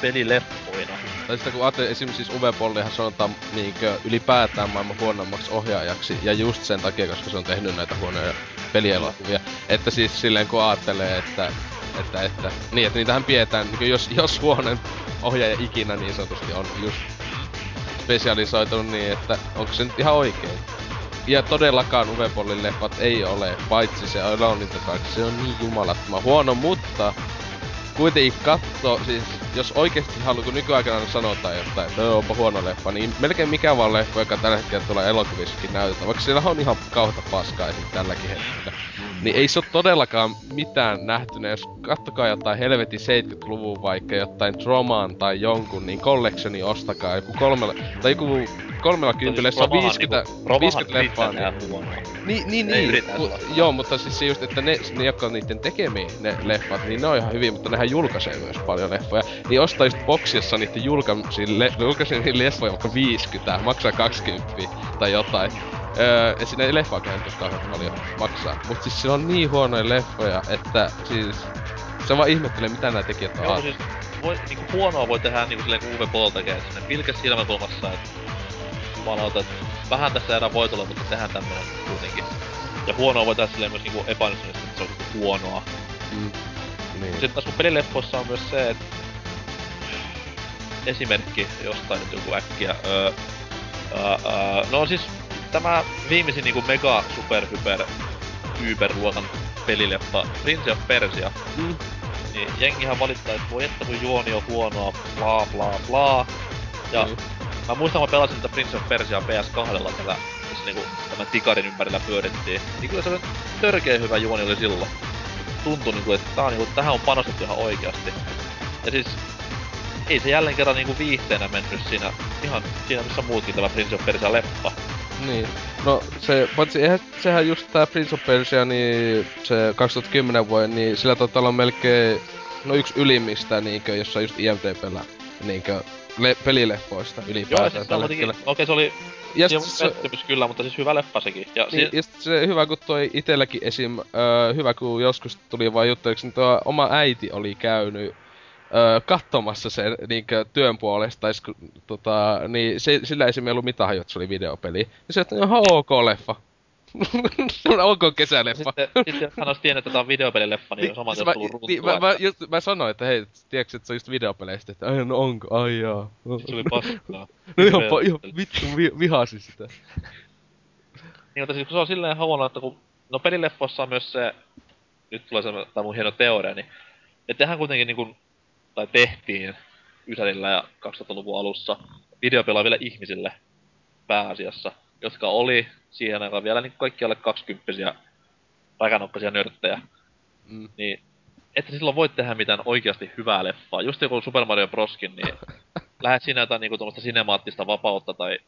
pelileffoina? Tai sitten kun ajattelee esimerkiksi siis Uwe Bollihan sanotaan niinkö ylipäätään maailman huonommaksi ohjaajaksi, ja just sen takia, koska se on tehnyt näitä huonoja pelielokuvia. Että siis silleen kun ajattelee, että, että, että niin, että niitähän pidetään, niin jos, jos huonon ohjaaja ikinä niin sanotusti on just spesialisoitunut niin, että onko se nyt ihan oikein? Ja todellakaan Uwepolin leffat ei ole, paitsi se Alone in the Dark. Se on niin jumalattoman huono, mutta kuitenkin katso, siis jos oikeesti haluaa, kun nykyaikana sanotaan jotain, että "Öö, onpa huono leffa, niin melkein mikä vaan leffa, joka tällä hetkellä tulee elokuvissakin näytetään, vaikka siellä on ihan kauheita paskaa esim. tälläkin hetkellä. Niin ei se ole todellakaan mitään nähtynä, jos kattokaa jotain helvetin 70-luvun vaikka jotain Tromaan tai jonkun, niin collectioni ostakaa joku kolmella, tai joku kolmella kympillä, jossa on 50, 50 leffaa. Niin, niin, niin, niin. Mu- joo, mutta siis se just, että ne, ne jotka on niiden tekemiä, ne leffat, niin ne on ihan hyviä, mutta nehän julkaisee myös paljon leffoja. Niin ostaa just boksissa niiden julkaisiin, le, julkaisiin leffoja vaikka 50, maksaa 20 tai jotain. Öö, ja siinä ei nyt kauhean paljon maksaa. Mut siis sillä on niin huonoja leffoja, että siis... Se vaan ihmettelee, mitä nämä tekijät on Joo, siis voi, niinku huonoa voi tehdä niinku silleen kuin Uwe Boll tekee, sinne pilkäs silmäkulmassa, että jumalauta, että vähän tässä jäädään voitolle, mutta tehdään tämmönen kuitenkin. Ja huonoa voi tehdä silleen myös niinku epäonnistumista, että se on niinku huonoa. Mm. Niin. Sitten taas kun pelileffoissa on myös se, että esimerkki jostain nyt joku äkkiä. Öö, öö, öö, no siis tämä viimeisin niinku mega super hyper yberluokan pelileffa Prince of Persia. Mm. Niin jengihän valittaa, että voi että kun juoni on huonoa, bla bla bla. Ja Niin. mä muistan, mä pelasin tätä Prince of Persia PS2 tällä, missä niinku tämän tikarin ympärillä pyörittiin. Niin kyllä se törkeä hyvä juoni oli silloin. Tuntui niinku, että tää on niinku, tähän on panostettu ihan oikeasti. Ja siis ei se jälleen kerran niinku viihteenä mennyt siinä, ihan siinä missä muutkin tämä Prince of Persia leffa. Niin. No se, paitsi eihän, sehän just tää Prince of Persia, niin se 2010 vuoden, niin sillä taitaa olla melkein, no yksi ylimmistä niinkö, jossa just IMDbllä niinkö le, pelileffoista Joo, ylipäätään siis se on tällä hetkellä. okei se oli Ja sit se... pettymys kyllä, mutta siis hyvä leffa sekin. Ja niin, si- ja sit se hyvä kun toi itelläkin esim, öö, hyvä kun joskus tuli vaan juttuiksi, niin tuo oma äiti oli käynyt öö, katsomassa sen niinkö työn puolesta, kun, tota, niin se, sillä ei ollut mitään että se oli videopeli. Ja se, että ihan ok leffa. Semmoinen ok kesäleffa. sitten, sitten jos hän olisi tiennyt, että tää on videopelileffa, niin saman siis tullut runtua. niin, mä, mä, just, mä sanoin, että hei, tiedätkö, että se on just videopeleistä, että ai no onko, ai jaa. No, Se oli paskaa. no ihan, Hirveä- pa, ihan vittu vi, vihasin sitä. Niin, mutta siis kun se on silleen huono, että kun... No pelileffossa on myös se... Nyt tulee se tää mun hieno teoria, niin... Että tehdään kuitenkin niinku... Tai tehtiin Ysärillä ja 2000-luvun alussa videopelaaville ihmisille pääasiassa, jotka oli siihen aikaan vielä niin kaikki alle 20 räkänokkaisia nörttejä. Mm. Niin, että silloin voit tehdä mitään oikeasti hyvää leffaa. Just joku Super Mario Broskin, niin lähet sinä jotain niinku tuommoista sinemaattista vapautta tai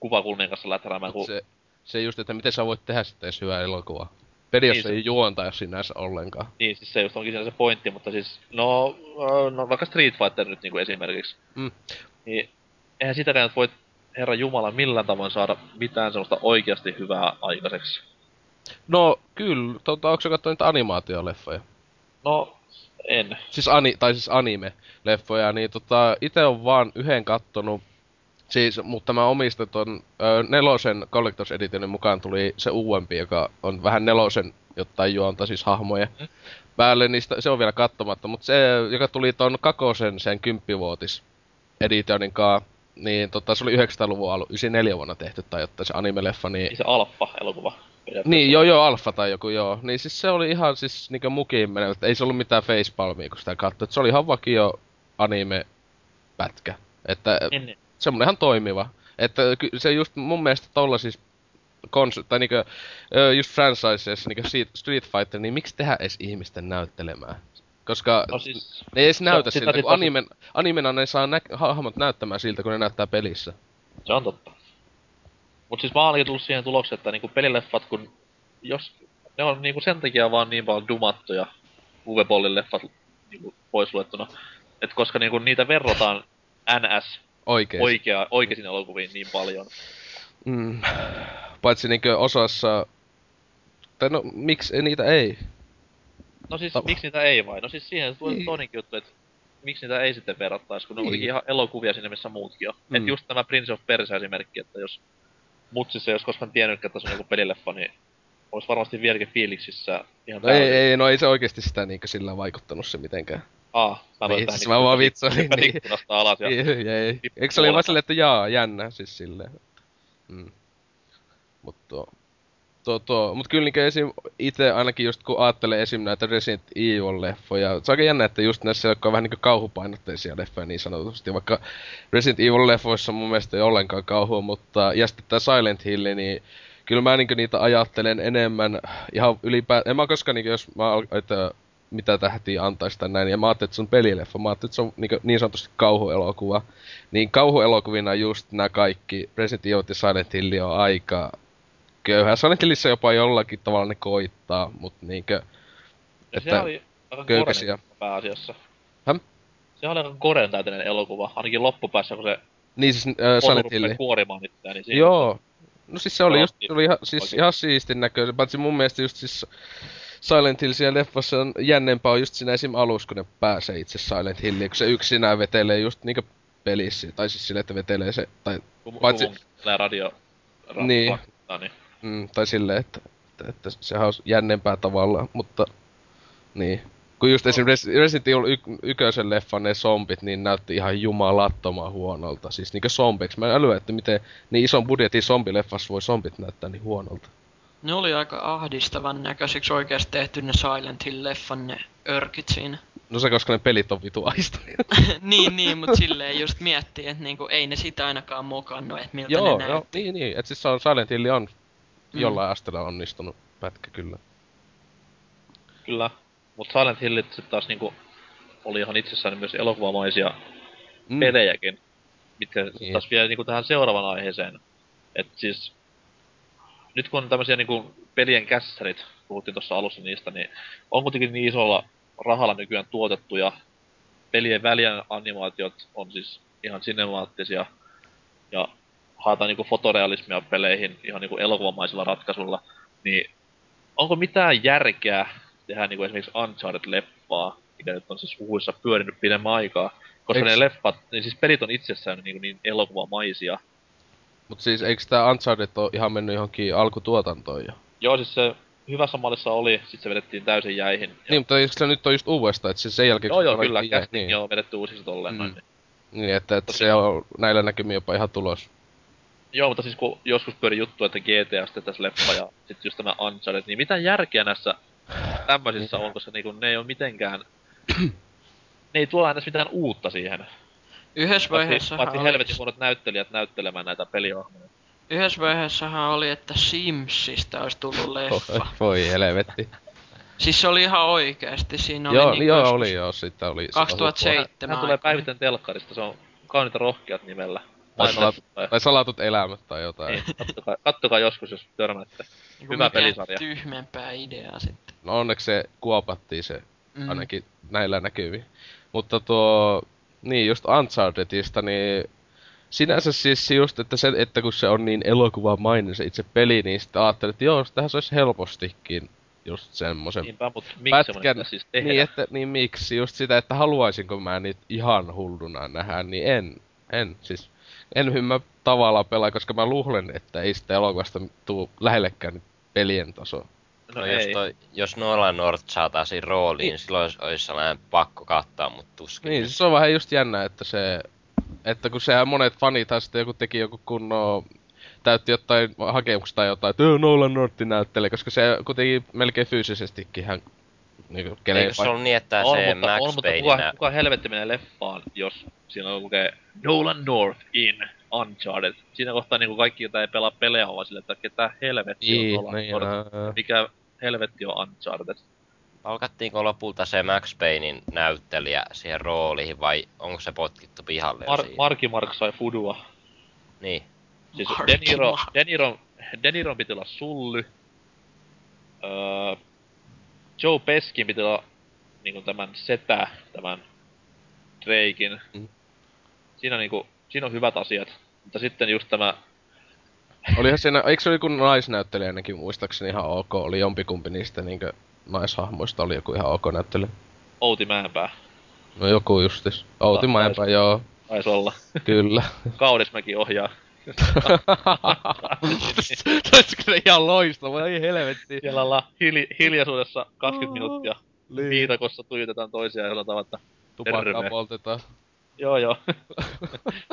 kuvakulmien kanssa läträämään, kun Se, se just, että miten sä voit tehdä sitten edes hyvää elokuvaa. Periaatteessa Niin se- ei juonta sinänsä ollenkaan. Niin, siis se just onkin siinä se pointti, mutta siis, no, no vaikka Street Fighter nyt niinku esimerkiksi. Mm. Niin, eihän sitäkään nyt voi, herra Jumala, millään tavoin saada mitään semmoista oikeasti hyvää aikaiseksi. No, kyllä. Tota, onko sä katsonyt niitä animaatioleffoja? No, en. Siis ani, tai siis anime-leffoja, niin tota, ite on vaan yhden kattonut. Siis, mutta mä omistan ton ö, nelosen Collectors Editionin mukaan tuli se uudempi, joka on vähän nelosen jotain juonta, siis hahmoja päälle, niin sitä, se on vielä kattomatta. Mutta se, joka tuli ton kakosen sen kymppivuotis editionin kaa, niin tota, se oli 900-luvun alu, 94 vuonna tehty tai jotta se anime-leffa, niin se periaatteessa. niin, joo joo, Alfa tai joku joo. Niin siis se oli ihan siis niinkö mukiin menevä, että ei se ollut mitään facepalmia, kun sitä katsoi. Se oli ihan vakio anime-pätkä. Että niin. semmonen ihan toimiva. Että se just mun mielestä tolla siis kons- tai niinkö, just franchiseissa niinkö Street Fighter, niin miksi tehdä edes ihmisten näyttelemään? Koska No siis, ne ei edes näytä sitä siltä, kun vasta- animen, animena ne saa nä- hahmot näyttämään siltä, kun ne näyttää pelissä. se on totta. Mut siis mä oon ainakin tullut siihen tulokseen, että niinku pelileffat, kun jos ne on niinku sen takia vaan niin paljon dumattuja Uwe Bollin leffat niinku pois luettuna. Et koska niinku niitä verrataan NS Oikein. oikea, oikeisiin elokuviin niin paljon. Mm. Paitsi niinkö osassa... Tai no, miksi niitä ei? No siis, Ta- miksi niitä ei vai? No siis siihen tulee Niin. toinenkin juttu, että miksi niitä ei sitten verrattais, kun ne on Niin. kuitenkin ihan elokuvia sinne, missä muutkin on. Mm. Et just tämä Prince of Persia esimerkki, että jos mutsissa ei olisi koskaan tiennyt, että se on joku pelileffa, niin olisi varmasti vieläkin fiiliksissä ihan No ei, ei, no ei se oikeesti sitä niinkö sillä vaikuttanut se mitenkään. Aa, mä Niin, siis mä vaan vitsailin, hyppäsin niin. ikkunasta alas ja... Ei, ei, Eikö se oli vaan silleen, että jaa, jännä, siis silleen. Mm. Mutta tuo, mut kyllä niinku esim. ite ainakin just kun ajattelee esim. näitä Resident Evil-leffoja, se on aika jännä, että just näissä, jotka on vähän niinku kauhupainotteisia leffoja niin sanotusti, vaikka Resident Evil-leffoissa mun mielestä ei ollenkaan kauhua, mutta ja sitten tää Silent Hill, niin kyllä mä niinku niitä ajattelen enemmän ihan ylipäätään, en mä koskaan niinku, jos mä että mitä tähtiä antaisi tai näin, ja mä ajattelin, että se on pelileffa, mä ajattelin, että se on niin, niin sanotusti kauhuelokuva. Niin kauhuelokuvina just nämä kaikki, Resident Evil ja Silent Hill on aika köyhää. Silent Hillissä jopa jollakin tavalla ne koittaa, mutta niinkö... Että sehän oli aika köykäisiä. pääasiassa. Häm? Se oli aika koren täyteinen elokuva, ainakin loppupäässä, kun se Niin siis äh, Silent Hill. kuorimaan itseään, niin siinä Joo. No siis se oli just, se oli ihan, siis oikein. ihan siistin näköinen, paitsi mun mielestä just siis Silent Hill siellä leffassa on jännempää on just siinä esim. alus, kun ne pääsee itse Silent Hilliin, kun se yksinään vetelee just niinkö pelissä, tai siis sille, että vetelee se, tai, kun paitsi- Paitsi... radio ra- Niin. rakuttaa, niin. Mm, tai silleen, että, että, että sehän on jännempää tavallaan, mutta niin. Kun just esim. Res- Resident Evil y- ykösen leffan ne zombit, niin näytti ihan jumalattoman huonolta. Siis niinkö zombeiksi. Mä en älyä, että miten niin ison budjetin zombileffassa voi zombit näyttää niin huonolta. Ne oli aika ahdistavan näköisiksi oikeasti tehty ne Silent Hill-leffan ne örkit siinä. No se, koska ne pelit on vitu niin, niin, mut silleen just miettii, että niinku, ei ne sitä ainakaan mokannut, että miltä joo, ne joo, näytti. niin, niin. Et siis Silent Hill on Mm. jollain asteella onnistunut pätkä kyllä. Kyllä. Mut Silent Hillit taas niinku oli ihan itsessään myös elokuvamaisia Mm. pelejäkin. Mitkä Niin. taas vielä niinku tähän seuraavan aiheeseen. Et siis... Nyt kun on tämmösiä niinku pelien kässärit, puhuttiin tuossa alussa niistä, niin on kuitenkin niin isolla rahalla nykyään tuotettu ja pelien välien animaatiot on siis ihan sinemaattisia ja haetaan niinku fotorealismia peleihin ihan niinku elokuvamaisilla ratkaisulla, niin onko mitään järkeä tehdä niinku esimerkiksi Uncharted-leffaa, mikä nyt on siis huhuissa pyörinyt pidemmän aikaa, koska Eiks- ne leffat, niin siis pelit on itsessään niin, niin elokuvamaisia. Mut siis eikö tää Uncharted oo ihan mennyt johonkin alkutuotantoon jo? Joo, siis se hyvässä mallissa oli, sit se vedettiin täysin jäihin. Ja, Niin, mutta eikö se nyt on just uudestaan, että siis sen jälkeen... joo, joo, se kyllä, casting niin, on vedetty uusiksi tolleen Mm. noin. Niin. niin, että, että se on näillä näkymin jopa ihan tulos. Joo, mutta siis kun joskus pyöri juttu, että GTA sitten tässä leffa ja sitten just tämä Uncharted, niin mitä järkeä näissä tämmöisissä on, koska niinku ne ei ole mitenkään... ne ei tuo aina mitään uutta siihen. Yhdessä vaiheessa paitsi helvetin huonot näyttelijät näyttelemään näitä pelihahmoja. Yhdessä vaiheessahan oli, että Simsistä olisi tullut leffa. Voi helvetti. Siis se oli ihan oikeesti, siinä oli joo, niinku joo, oli joo, sitä oli... sitä 2007 Hän tulee päivittäin telkkarista, se on kauniita rohkeat nimellä. Tai, salat, tai, tai salatut elämät tai jotain. niin, kattokaa, kattokaa joskus, jos törmäätte. Niinku hyvä pelisarja. tyhmempää ideaa sitten. No onneksi se kuopattiin se Mm. ainakin näillä näkyviin. Mutta tuo, niin just Unchartedista, niin sinänsä siis just, että, se, että kun se on niin elokuvamainen se itse peli, niin sitten ajattelin, että joo, tähän se olisi helpostikin just semmoisen Niinpä, mutta miksi pätkän. siis tehdä? Niin, että, niin miksi? Just sitä, että haluaisinko mä niitä ihan hulluna nähdä, niin en. En, siis en mä tavallaan pelaa, koska mä luulen, että ei sitä elokuvasta tuu lähellekään pelien taso. no, No, ei. jos, toi, jos Nolan North saataisiin rooliin, Niin. niin. silloin olisi, olisi sellainen pakko kattaa, mutta tuskin. Niin, se on vähän just jännä, että se... Että kun sehän monet fanithan sitten joku teki joku kunnon täytti jotain hakemuksia tai jotain, että "Joo, Nolan Nortti näyttelee, koska se kuitenkin melkein fyysisestikin hän niinku Eikö keleen se ollut niin, että on, se mutta, Max on, mutta kuka, kuka helvetti menee leffaan, jos siinä lukee Nolan North in Uncharted. Siinä kohtaa niinku kaikki, joita ei pelaa pelejä, ovat sille, että ketä helvetti Niin, on Nolan niin, North. Mikä helvetti on Uncharted? Palkattiinko lopulta se Max Paynein näyttelijä siihen rooliin vai onko se potkittu pihalle Mar-? Marki Mark sai fudua. Niin. Siis Marky De Niro, Mark. De, Niro, De Niron piti olla Sully. Öö, Joe Peskin piti olla niinku tämän setä, tämän Drakein. Mm. Siinä niinku, siinä on hyvät asiat. Mutta sitten just tämä, Olihan siinä, eikö se oli joku naisnäyttelijä ainakin muistaakseni ihan ok, oli jompikumpi niistä niinkö naishahmoista oli joku ihan ok näyttelijä. Outi Mäenpää, No joku justis. Outi Ta- Mäenpää, joo, taisi olla. kyllä. Kaudismäki ohjaa. Se ihan loistava, ei helvetti. Siellä ollaan hili, hiljaisuudessa 20 minuuttia. Niin. Viidakossa tuijotetaan toisiaan ja sanotaan, että Tupakkaa poltetaan. joo joo.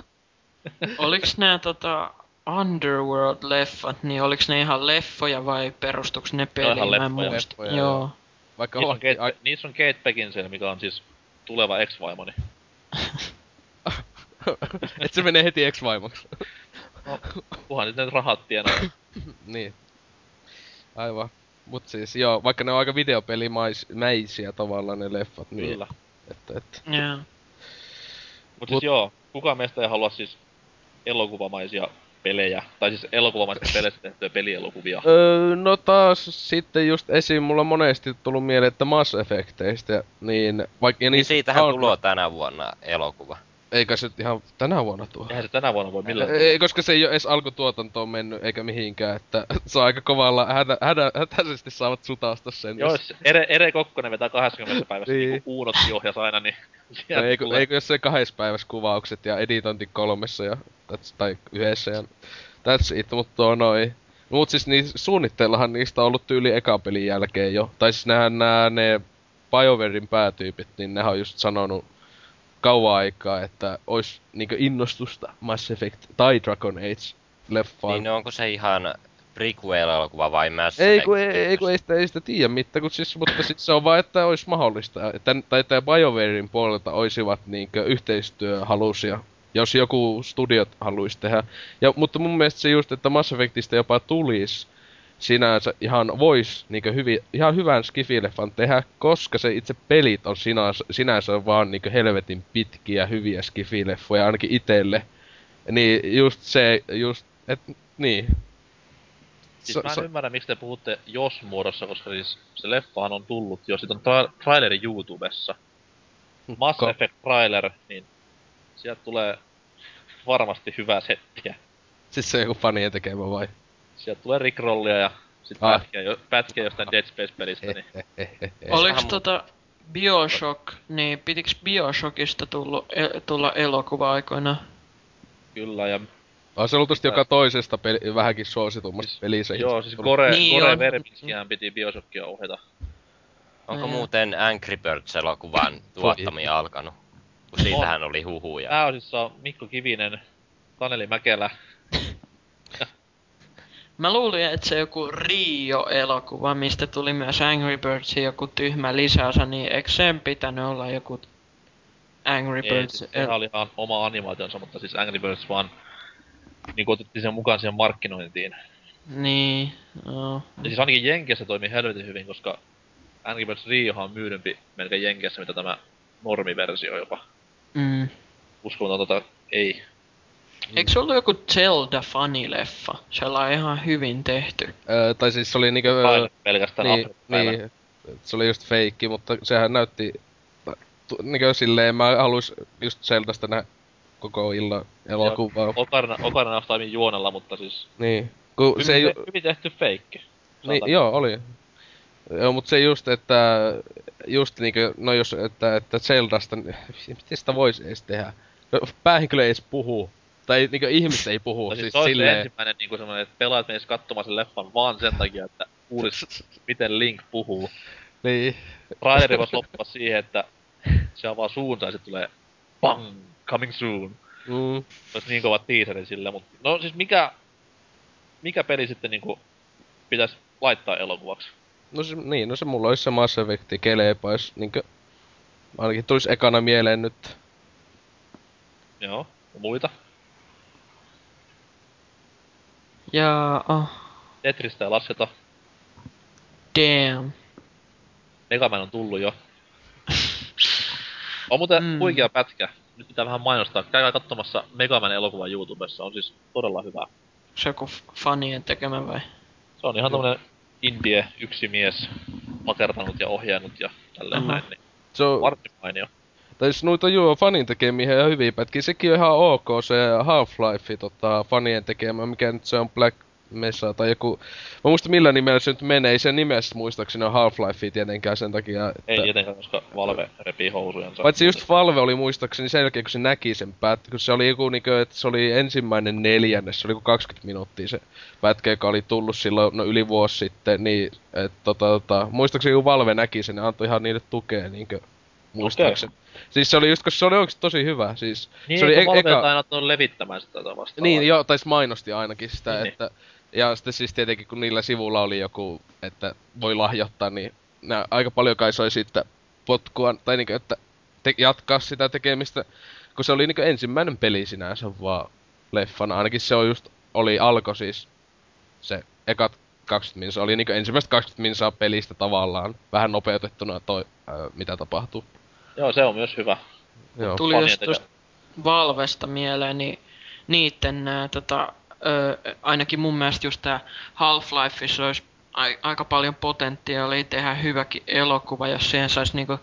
Oliks nää tota Underworld-leffat, niin oliks ne ihan leffoja vai perustuks ne peliin? ihan Mä en leffoja. muista. Leffoja, Joo. joo. Vaikka Niissä on, Kate, ai, niissä on Kate Beckinsale, mikä on siis tuleva ex-vaimoni. et se menee heti ex-vaimoksi. No, kunhan nyt ne rahat tienaa. niin. Aivan. Mut siis joo, vaikka ne on aika videopelimäisiä tavallaan ne leffat, niin Kyllä. että, että Joo. Mut siis joo, kukaan meistä ei halua siis elokuvamaisia pelejä. Tai siis elokuvamaisista peleistä tehtyjä pelielokuvia. Öö, no taas sitten just esiin mulla on monesti tullut mieleen, että Mass Effecteistä, niin vaikka... Ja Niin niissä siitähän on- tulee tänä vuonna elokuva. Eikä se ihan tänä vuonna tuo. Eihän se tänä vuonna voi millään. Ei, koska se ei ole edes alkutuotantoon mennyt eikä mihinkään, että se on aika kovalla hädä, hädä, hätäisesti saavat sutasta sen. Joo, jos- Ere, Ere Kokkonen vetää 20 päivässä Niin. niin. Uunotkin ohjas aina, niin No, eikö, tulee. eikö jos se kahdessa päivässä kuvaukset ja editointi kolmessa ja that's, tai yhdessä ja that's it, mutta tuo noin. Mut siis niin, suunnitteillahan niistä on ollut tyyli eka pelin jälkeen jo. Tai siis nää, nää ne BioWarein päätyypit, niin nehän on just sanonut kauan aikaa, että ois niinkö innostusta Mass Effect tai Dragon Age leffaan. Niin onko se ihan prequel-elokuva vai Mass Ei kun, ei, Effect? ei, kun ei sitä, ei sitä tiedä mitään, kun siis, mutta sit se on vaan, että olisi mahdollista. Että, tai että BioWarein puolelta olisivat niinkö yhteistyöhalusia, jos joku studiot haluaisi tehdä. Ja, mutta mun mielestä se just, että Mass Effectistä jopa tulisi sinänsä ihan vois niinkö hyvi, ihan hyvän skifileffan tehdä, koska se itse pelit on sinänsä, sinänsä vaan niinkö helvetin pitkiä hyviä skifileffoja ainakin itelle. Niin just se, just, et, niin. Siis So- mä en so- ymmärrä, miksi te puhutte jos-muodossa, koska siis se leffahan on tullut jo. Siitä on tra- traileri YouTubessa. Mass Ko- Effect trailer, niin sieltä tulee varmasti hyvää settiä. Siis se on joku fanien tekemä vai? Sieltä tulee Rickrollia ja sit Ah. pätkiä, jo, pätkiä jostain Dead Space-pelistä, niin Oliks tota Bioshock, niin pitiks Bioshockista tullu, e, tulla elokuva aikoina? kyllä. Ja On se luultavasti joka toisesta peli, vähänkin suositummasta siis, pelissä. joo, siis Gore, Niin Gore. Verbinskihän piti Bioshockia ohjata. Onko Niin. muuten Angry Birds-elokuvan tuottamia alkanut? Kun siitähän oli huhuja. Pääosissa on Mikko Kivinen, Taneli Mäkelä. Mä luulin, että se joku Rio-elokuva, mistä tuli myös Angry Birdsin joku tyhmä lisäosa, niin eikö sen pitänyt olla joku Angry Ei, Birds? siis sehän oli ihan oma animaationsa, mutta siis Angry Birds vaan niin otettiin sen mukaan siihen markkinointiin. Niin, no. Ja siis ainakin Jenkeissä toimii helvetin hyvin, koska Angry Birds Riohan on myydympi melkein Jenkeissä, mitä tämä normiversio jopa. Mm. Uskomaton tota, ei. Eikö se ollut joku Zelda-fanileffa? Sellainen ihan hyvin tehty. Öö, tai siis se oli niinkö... Trailer pelkästään niin, niin, se oli just feikki, mutta sehän näytti... Niinkö silleen, mä haluais just Zeltasta nähdä koko illan elokuvaa. Ocarina, Ocarina of Timein juonella, mutta siis Niin. Kun hyvin, se ei, hyvin tehty feikki. Niin, joo, oli. Joo, mut se just, että... Just niinkö, no jos, että, että Zeldasta, miten sitä voisi edes tehdä? No, päähenkilö ei edes puhu. Tai niinkö ihmiset ei puhu, No siis siis silleen... ensimmäinen niinku semmonen, että pelaat menis katsomaan sen leffan vaan sen takia, että kuulis miten Link puhuu. Niin. Traileri voisi loppua siihen, että se avaa suunsa ja sitten tulee bang, coming soon. Mm. Olisi niin kova teaseri sillä, mutta no siis mikä, mikä peli sitten niinku pitäisi laittaa elokuvaksi? No se, niin, no se mulla olisi se Mass Effect keleepä, jos niinkö... Ainakin tulisi ekana mieleen nyt. Joo, muita. Ja, oh, Tetristä ei lasketa. damn. Megaman on tullut jo. On muuten Mm. mm. huikea pätkä. Nyt pitää vähän mainostaa. Käykää katsomassa Megaman elokuva YouTubessa. On siis todella hyvä. Se joku fanien tekemä vai? Se on ihan tämmönen indie, yksi mies, makertanut ja ohjannut ja tälleen Aha. näin. Niin Se on, varsin mainio. Tai siis noita joo, fanin tekemiä ja hyviä pätkiä. Sekin on ihan ok se Half-Life tota, fanien tekemä, mikä nyt se on Black Mesa tai joku... Mä muista millä nimellä se nyt menee, ei sen nimessä muistaakseni on Half-Life tietenkään sen takia, että... Ei tietenkään, koska Valve repii housujansa. Paitsi just Valve oli muistaakseni sen jälkeen, kun se näki sen pät, kun se oli joku niinku, että se oli ensimmäinen neljännes, se oli joku 20 minuuttia se pätkä, joka oli tullut silloin no yli vuosi sitten, niin et, tota, tota, muistaakseni kun Valve näki sen, ne antoi ihan niille tukea niinkö Muistaakseni. Siis se oli just, koska se oli oikeesti tosi hyvä. Siis, Niin, se oli kun e- eka... aina tullut levittämään sitä tai vastaavaa. Niin, joo, tai mainosti ainakin sitä, Niin, niin, että... Ja sitten siis tietenkin, kun niillä sivulla oli joku, että voi lahjoittaa, niin nää aika paljon kai soi siitä potkua, tai niinku, että te- jatkaa sitä tekemistä, kun se oli niinku ensimmäinen peli sinänsä vaan leffana. Ainakin se on just, oli alko siis se ekat 20 minsaa, oli niinku ensimmäistä 20 minsaa pelistä tavallaan, vähän nopeutettuna toi, ää, mitä tapahtuu. Joo, se on myös hyvä. Joo. Tuli just tuosta Valvesta mieleen, niin niitten nää, tota, ö, ainakin mun mielestä just tää Half-Lifeissa olisi ai, aika paljon potentiaalia tehdä hyväkin elokuva, jos siihen saisi niinku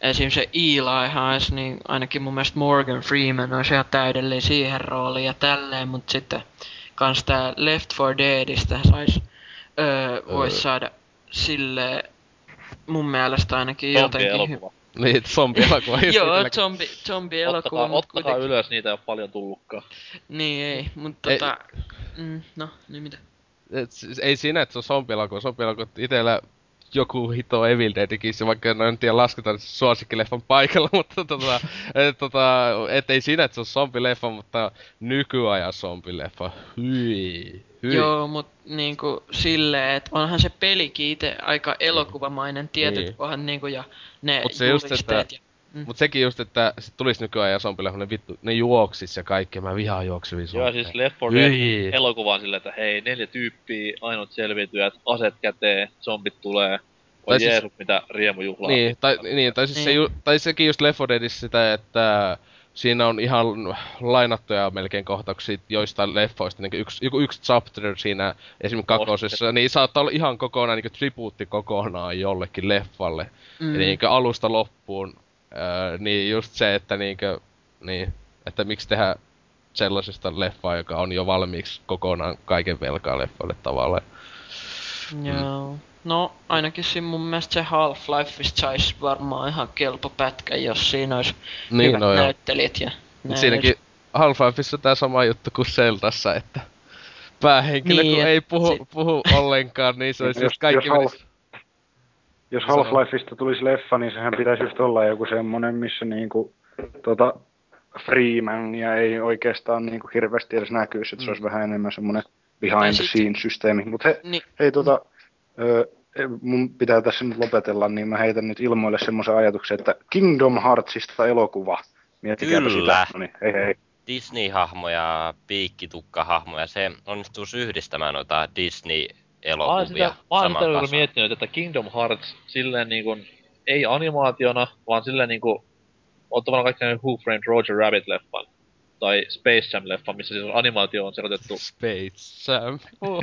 esim. se Eli olisi, niin ainakin mun mielestä Morgan Freeman olisi ihan täydellinen siihen rooliin ja tälleen, mutta sitten kans tää Left 4 Deadistä sais, öö, vois saada sille mun mielestä ainakin jotenkin hy- Zombi-elokuva. Niin, zombielokuva. Joo, zombi, zombi-elokuva, Ottakaa, ottakaa kuitenkin- ylös, niitä ei ole paljon tullutkaan. Niin ei, mutta Ei- tota... Mm, no, niin mitä? Et siis ei siinä, että se on zombielokuva. Zombielokuva itellä joku hito Evil Deadikin, vaikka no en tiedä lasketaan suosikkileffan paikalla, mutta tota, et, tota, et ei siinä, että se on zombileffa, mutta nykyajan zombileffa. Hyi, hyi. Joo, mut niinku silleen, että onhan se pelikin itse aika elokuvamainen tietyt Niin. kohdat niinku ja ne Mut se just, että- ja... Mm. Mut sekin just, että se tulisi nykyajan zombileffa, ne vittu, ne juoksis ja kaikki, mä vihaan juoksevia Joo, siis Left 4 Dead Hyi. elokuva on silleen, että hei, neljä tyyppiä, ainut selviytyjät, aset käteen, zombit tulee. Oi Tai siis- Jeesus, mitä riemujuhlaa. Niin, tai, niin, tai, siis Se, Niin. ju, tai sekin just Left 4 Deadissä sitä, että siinä on ihan lainattuja melkein kohtauksia joistain leffoista, niin yksi, joku yksi chapter siinä esimerkiksi kakosessa, niin saattaa olla ihan kokonaan niin tribuutti kokonaan jollekin leffalle. Mm. Eli niin alusta loppuun, ää, niin just se, että niin kuin, niin, että miksi tehdä sellaisesta leffaa, joka on jo valmiiksi kokonaan kaiken velkaa leffalle tavallaan. Joo. No, ainakin siinä mun mielestä se Half-Lifeista sais varmaan ihan kelpo pätkä, jos siinä olisi Niin, hyvät no joo. näyttelijät ja näin siinäkin Half-Lifeissa tää sama juttu kuin Zeltassa, että päähenkilö Niin, kun ei puhu, sit- puhu ollenkaan, niin se olisi Jos- just kaikki jos. Jos. Half-Lifeista tulisi leffa, niin sehän pitäisi just olla joku semmonen, missä niinku, tota, Freemania ei oikeastaan niinku hirveästi edes näkyisi, että se olisi vähän enemmän semmonen behind the scenes systeemi. Mut he, Niin, hei tota, ö, mun pitää tässä nyt lopetella, niin mä heitän nyt ilmoille semmoisen ajatuksen, että Kingdom Heartsista elokuva. Miettikääpä Kyllä. sitä. No niin, hei hei. Disney-hahmoja, piikkitukkahahmoja, se onnistuu yhdistämään noita Mä oon Disney-elokuvia sitä, mä samaan sitä miettinyt, että Kingdom Hearts silleen niinku, ei animaationa, vaan silleen niinku, on tavallaan kaikki näin Who Framed Roger Rabbit-leffan. Tai Space Jam-leffan, missä siis animaatio on sekoitettu. Space Sam. Oh.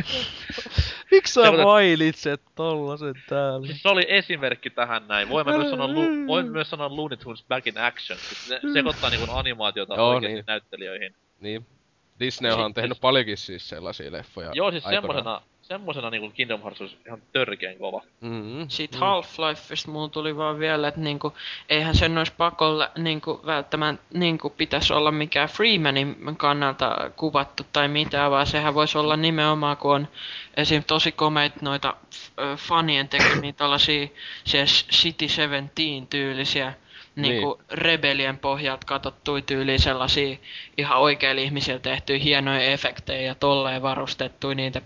Miksi sä mainitset tollasen täällä? Siis se oli esimerkki tähän näin. Voin myös sanoa, Lu- voin myös sanoa Looney Tunes Back in Action. Siis ne sekoittaa niinku animaatiota Joo, oikeesti niin. näyttelijöihin. Niin. Disney on Siis- tehnyt paljonkin siis sellaisia leffoja. Joo, siis aikoinaan. semmosena, semmosena niinku Kingdom Hearts olisi ihan törkeen kova. Mm-hmm. Siitä Half-Lifeista mulla tuli vaan vielä, että niinku, eihän sen olisi pakolla niinku, välttämättä niinku, pitäisi olla mikään Freemanin kannalta kuvattu tai mitään, vaan sehän voisi olla nimenomaan, kun on esim. tosi komeit noita ö, fanien tekemiä tällaisia se City 17 tyylisiä niinku rebelien pohjalta katsottuja tyyliä sellaisia ihan oikeilla ihmisillä tehtyjä hienoja efektejä ja tolleen varustettuja niitä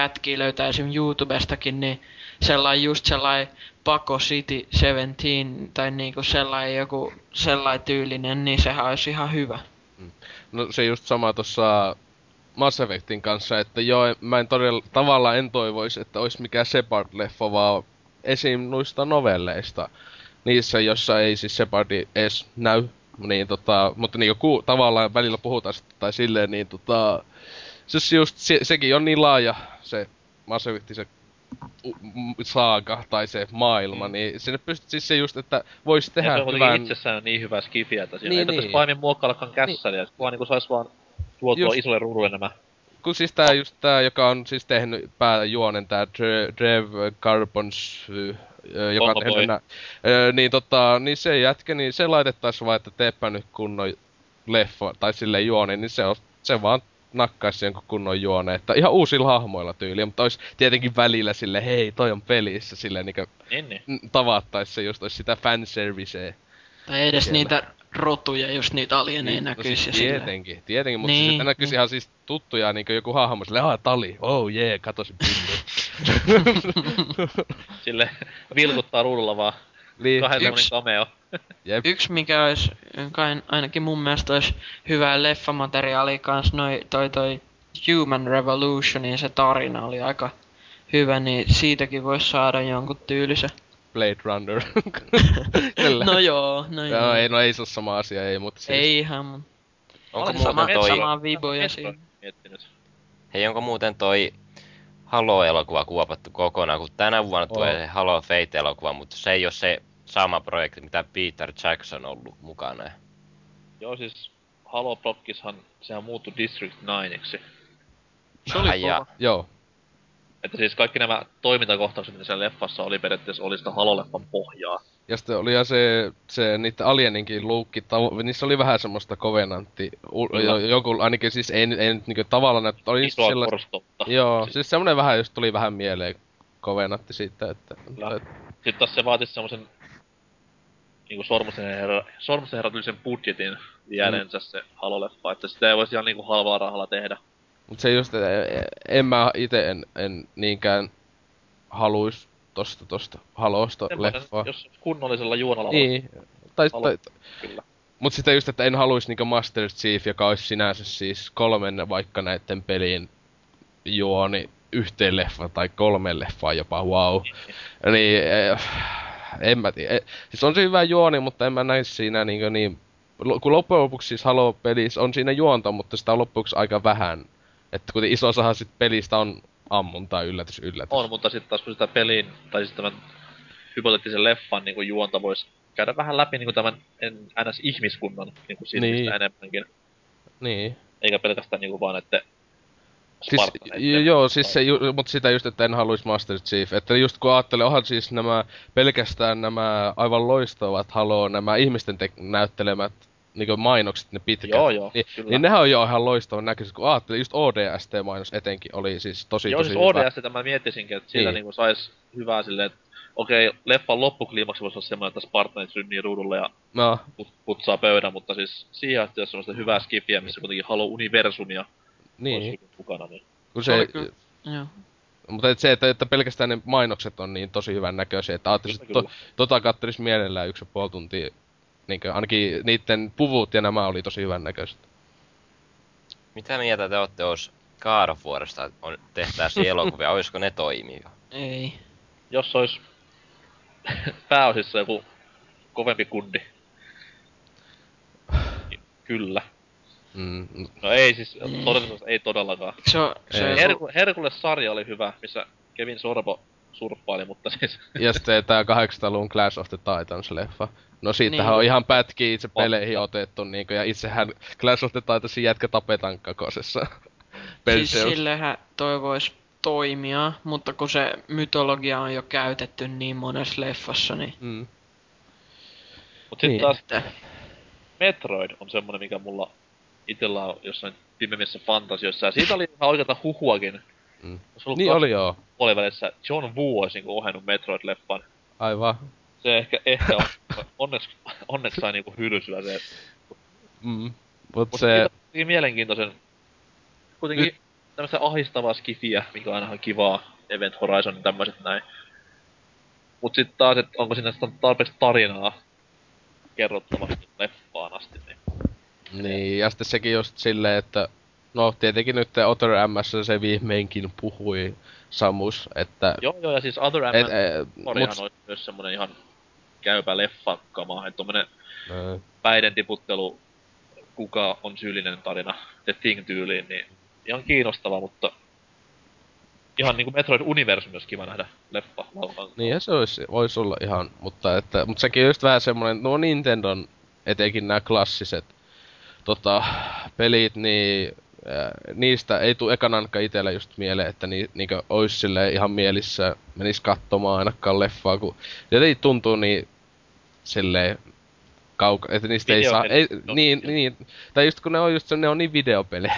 pätkiä löytää esim. YouTubestakin, niin sellainen just sellainen Paco City 17 tai niinku sellainen joku sellainen tyylinen, niin sehän olisi ihan hyvä. No se just sama tossa Mass Effectin kanssa, että joo, mä en todella, tavallaan en toivoisi, että olisi mikään Shepard-leffa, vaan esim. noista novelleista. Niissä, jossa ei siis Shepardi edes näy, niin tota, mutta niin ku, tavallaan välillä puhutaan sit, tai silleen, niin tota, se just, se, sekin on niin laaja se Mass Effectin se saaga tai se maailma, Mm. niin sinne pystyt siis se just, että voisi Ja tehdä se on kuitenkin hyvän... itsessään niin hyvä skifi, että siinä Niin, ei tarvitsisi niin. painin muokkaillakaan kässäriä, niin. vaan niinku sais vaan tuotua Just- isolle ruudulle nämä. kun siis tää just tää, joka on siis tehnyt pääjuonen, tää Dre- Drev Carbons, joka on tehnyt nää, niin tota, niin se jätkä, niin se laitettais vaan, että teepä nyt kunnon leffa, tai sille juone, niin se on, se vaan nakkaisi jonkun kunnon juone, että ihan uusilla hahmoilla tyyliä, mutta olisi tietenkin välillä sille, hei, toi on pelissä, sille niinku Niin, niin. n- tavattais se just, olisi sitä fanservicea. Tai edes Siellä. niitä rotuja, just niitä alieneja Niin, no näkyisi. siis ja silleen. tietenkin, tietenkin, mutta Niin, siis, että näkyisi niin. ihan siis tuttuja niinku joku hahmo silleen, aah, tali, oh jee, yeah, katosi pilli. Sille vilkuttaa ruudulla vaan. Niin, Kahden Yksi- cameo. jep, Yksi mikä olisi, ainakin mun mielestä olisi hyvää leffamateriaalia kans, noi, toi toi Human Revolutionin se tarina oli aika hyvä, niin siitäkin voisi saada jonkun tyylisen. Blade Runner. Kyllä. No joo, no joo. Joo, ei, no ei se ole sama asia, ei, mutta siis... Ei ihan, mut Onko Olen muuten sama, toi... samaa viboja siinä. Hei, onko muuten toi Halo-elokuva kuopattu kokonaan, kun tänä vuonna On. tulee se Halo Fate-elokuva, mutta se ei ole se sama projekti, mitä Peter Jackson on ollut mukana. Joo siis Halo Blockishan, sehän muuttui District 9 Se oli kova. Joo. Että siis kaikki nämä toimintakohtaukset, mitä siellä leffassa oli periaatteessa, oli sitä Halo-leffan pohjaa. Ja sitten oli ja se, se niiden alieninkin luukki, tavo- niissä oli vähän semmoista kovenantti, u- jo, joku, ainakin siis ei, ei nyt niinku tavallaan, että oli Isoa sellaista, korstotta. joo, Siis, siis semmonen vähän just tuli vähän mieleen kovenantti siitä, että, Kyllä. Sitten taas se vaatisi semmosen niinku Sormusten herra, Sormusten herra tyylisen budjetin jääneensä mm. se Halo-leffa, että sitä ei voisi ihan niinku halvaa rahalla tehdä. Mut se just, että en mä ite en, en niinkään haluis tosta tosta halosta Semmoinen, leffaa. jos kunnollisella juonalla Niin, tai, Halo- tai, kyllä. mut sitä just, että en haluis niinku Master Chief, joka olisi sinänsä siis kolmen vaikka näitten pelin juoni yhteen leffaan tai kolmen leffaan jopa, wow. Niin, eh, en mä tiedä. Eh, Siis on se hyvä juoni, mutta en mä näe siinä niin... lo- Kun loppujen lopuksi siis Halo-pelissä on siinä juonta, mutta sitä on loppuksi aika vähän. Että kun iso osahan sit pelistä on ammunta yllätys yllätys. On, mutta sitten taas kun sitä pelin, tai siis tämän hypoteettisen leffan niin juonta voisi käydä vähän läpi niin tämän en, NS-ihmiskunnan niin silmistä Niin. enemmänkin. Niin. Eikä pelkästään niin vaan, että Siis, joo, siis se, ju, mut sitä just, että en haluis Master Chief. Että just kun ajattelee, onhan siis nämä pelkästään nämä aivan loistavat Halo, nämä ihmisten te- näyttelemät niinku mainokset, ne pitkät. Joo, joo, niin, kyllä. niin nehän on jo ihan loistavan näköiset, kun ajattelee, just ODST-mainos etenkin oli siis tosi Joo, tosi siis hyvä. ODS mä miettisinkin, että sillä Niin. niin. niin sais hyvää silleen, että okei, leffan loppukliimaksi voisi olla semmoinen, että Spartanit rynnii ruudulle ja No, put- putsaa pöydän, mutta siis siihen asti jos semmoista hyvää skifiä, missä kuitenkin Halo Universumia niin. mukana, niin Kun Se kyllä- Joo. mutta et se, että, että pelkästään ne mainokset on niin tosi hyvän näköisiä, että ajattelisin, että to, tota kattelis mielellään yksi ja puoli tuntia. Niin ainakin niiden puvut ja nämä oli tosi hyvän näköiset. Mitä mieltä te olette, jos Warista on, tehtäisiin elokuvia, olisiko ne toimivia? Ei. jos olisi pääosissa joku kovempi kundi. niin Kyllä. Mm, No ei siis, todellisuudessa ei todellakaan. Se on, se Ei. on Herku- Herkules-sarja oli hyvä, missä Kevin Sorbo surppaili, mutta siis Ja sitten tää 800-luvun Clash of the Titans-leffa. No siitähän Niin. on ihan pätkiä itse peleihin otettu, niinku, ja itsehän Clash of the Titansin jätkä tapetaan kakosessa. Siis sillähän toi vois toimia, mutta kun se mytologia on jo käytetty niin monessa leffassa, niin... Mm. Mut sit Niin. taas Metroid on semmonen, mikä mulla itellä on jossain pimemmissä fantasioissa. Ja siitä oli ihan oikeata huhuakin. Mm. Niin oli joo. puolivälissä John Woo olisi niinku ohjannut Metroid-leffan. Aivan. Se ehkä, ehkä on, onneksi, onneksi sai niinku hylsyä se. Mm. Mut Mutta se... teki mielenkiintoisen, kuitenkin Nyt... tämmöistä ahistavaa skifiä, mikä on aina ihan kivaa. Event Horizon ja tämmöiset näin. Mut sit taas, että onko siinä tarpeeksi tarinaa kerrottavasti leffaan asti, niin Niin, ja sitten sekin just silleen, että... No, tietenkin nyt Otter MS se viimeinkin puhui Samus, että... Joo, joo, ja siis Other M Et, et, Orihan mut, olisi myös semmonen ihan käypä leffakama, että tommonen Ö, päiden tiputtelu, kuka on syyllinen tarina, The Thing-tyyliin, niin ihan kiinnostava, mutta ihan niinku Metroid Universum olisi kiva nähdä leffa. Niin se olisi, voisi olla ihan, mutta, että, mutta sekin on just vähän semmonen, nuo Nintendon, etenkin nämä klassiset tota, pelit, niin ää, niistä ei tule ekana ainakaan itellä just mieleen, että ni, niinkö ois silleen ihan mielissä, menis katsomaan ainakaan leffaa, kun jotenkin tuntuu niin silleen kauka, että niistä ei saa, ei, no, niin, niin, tai just kun ne on just se, ne on niin videopelejä,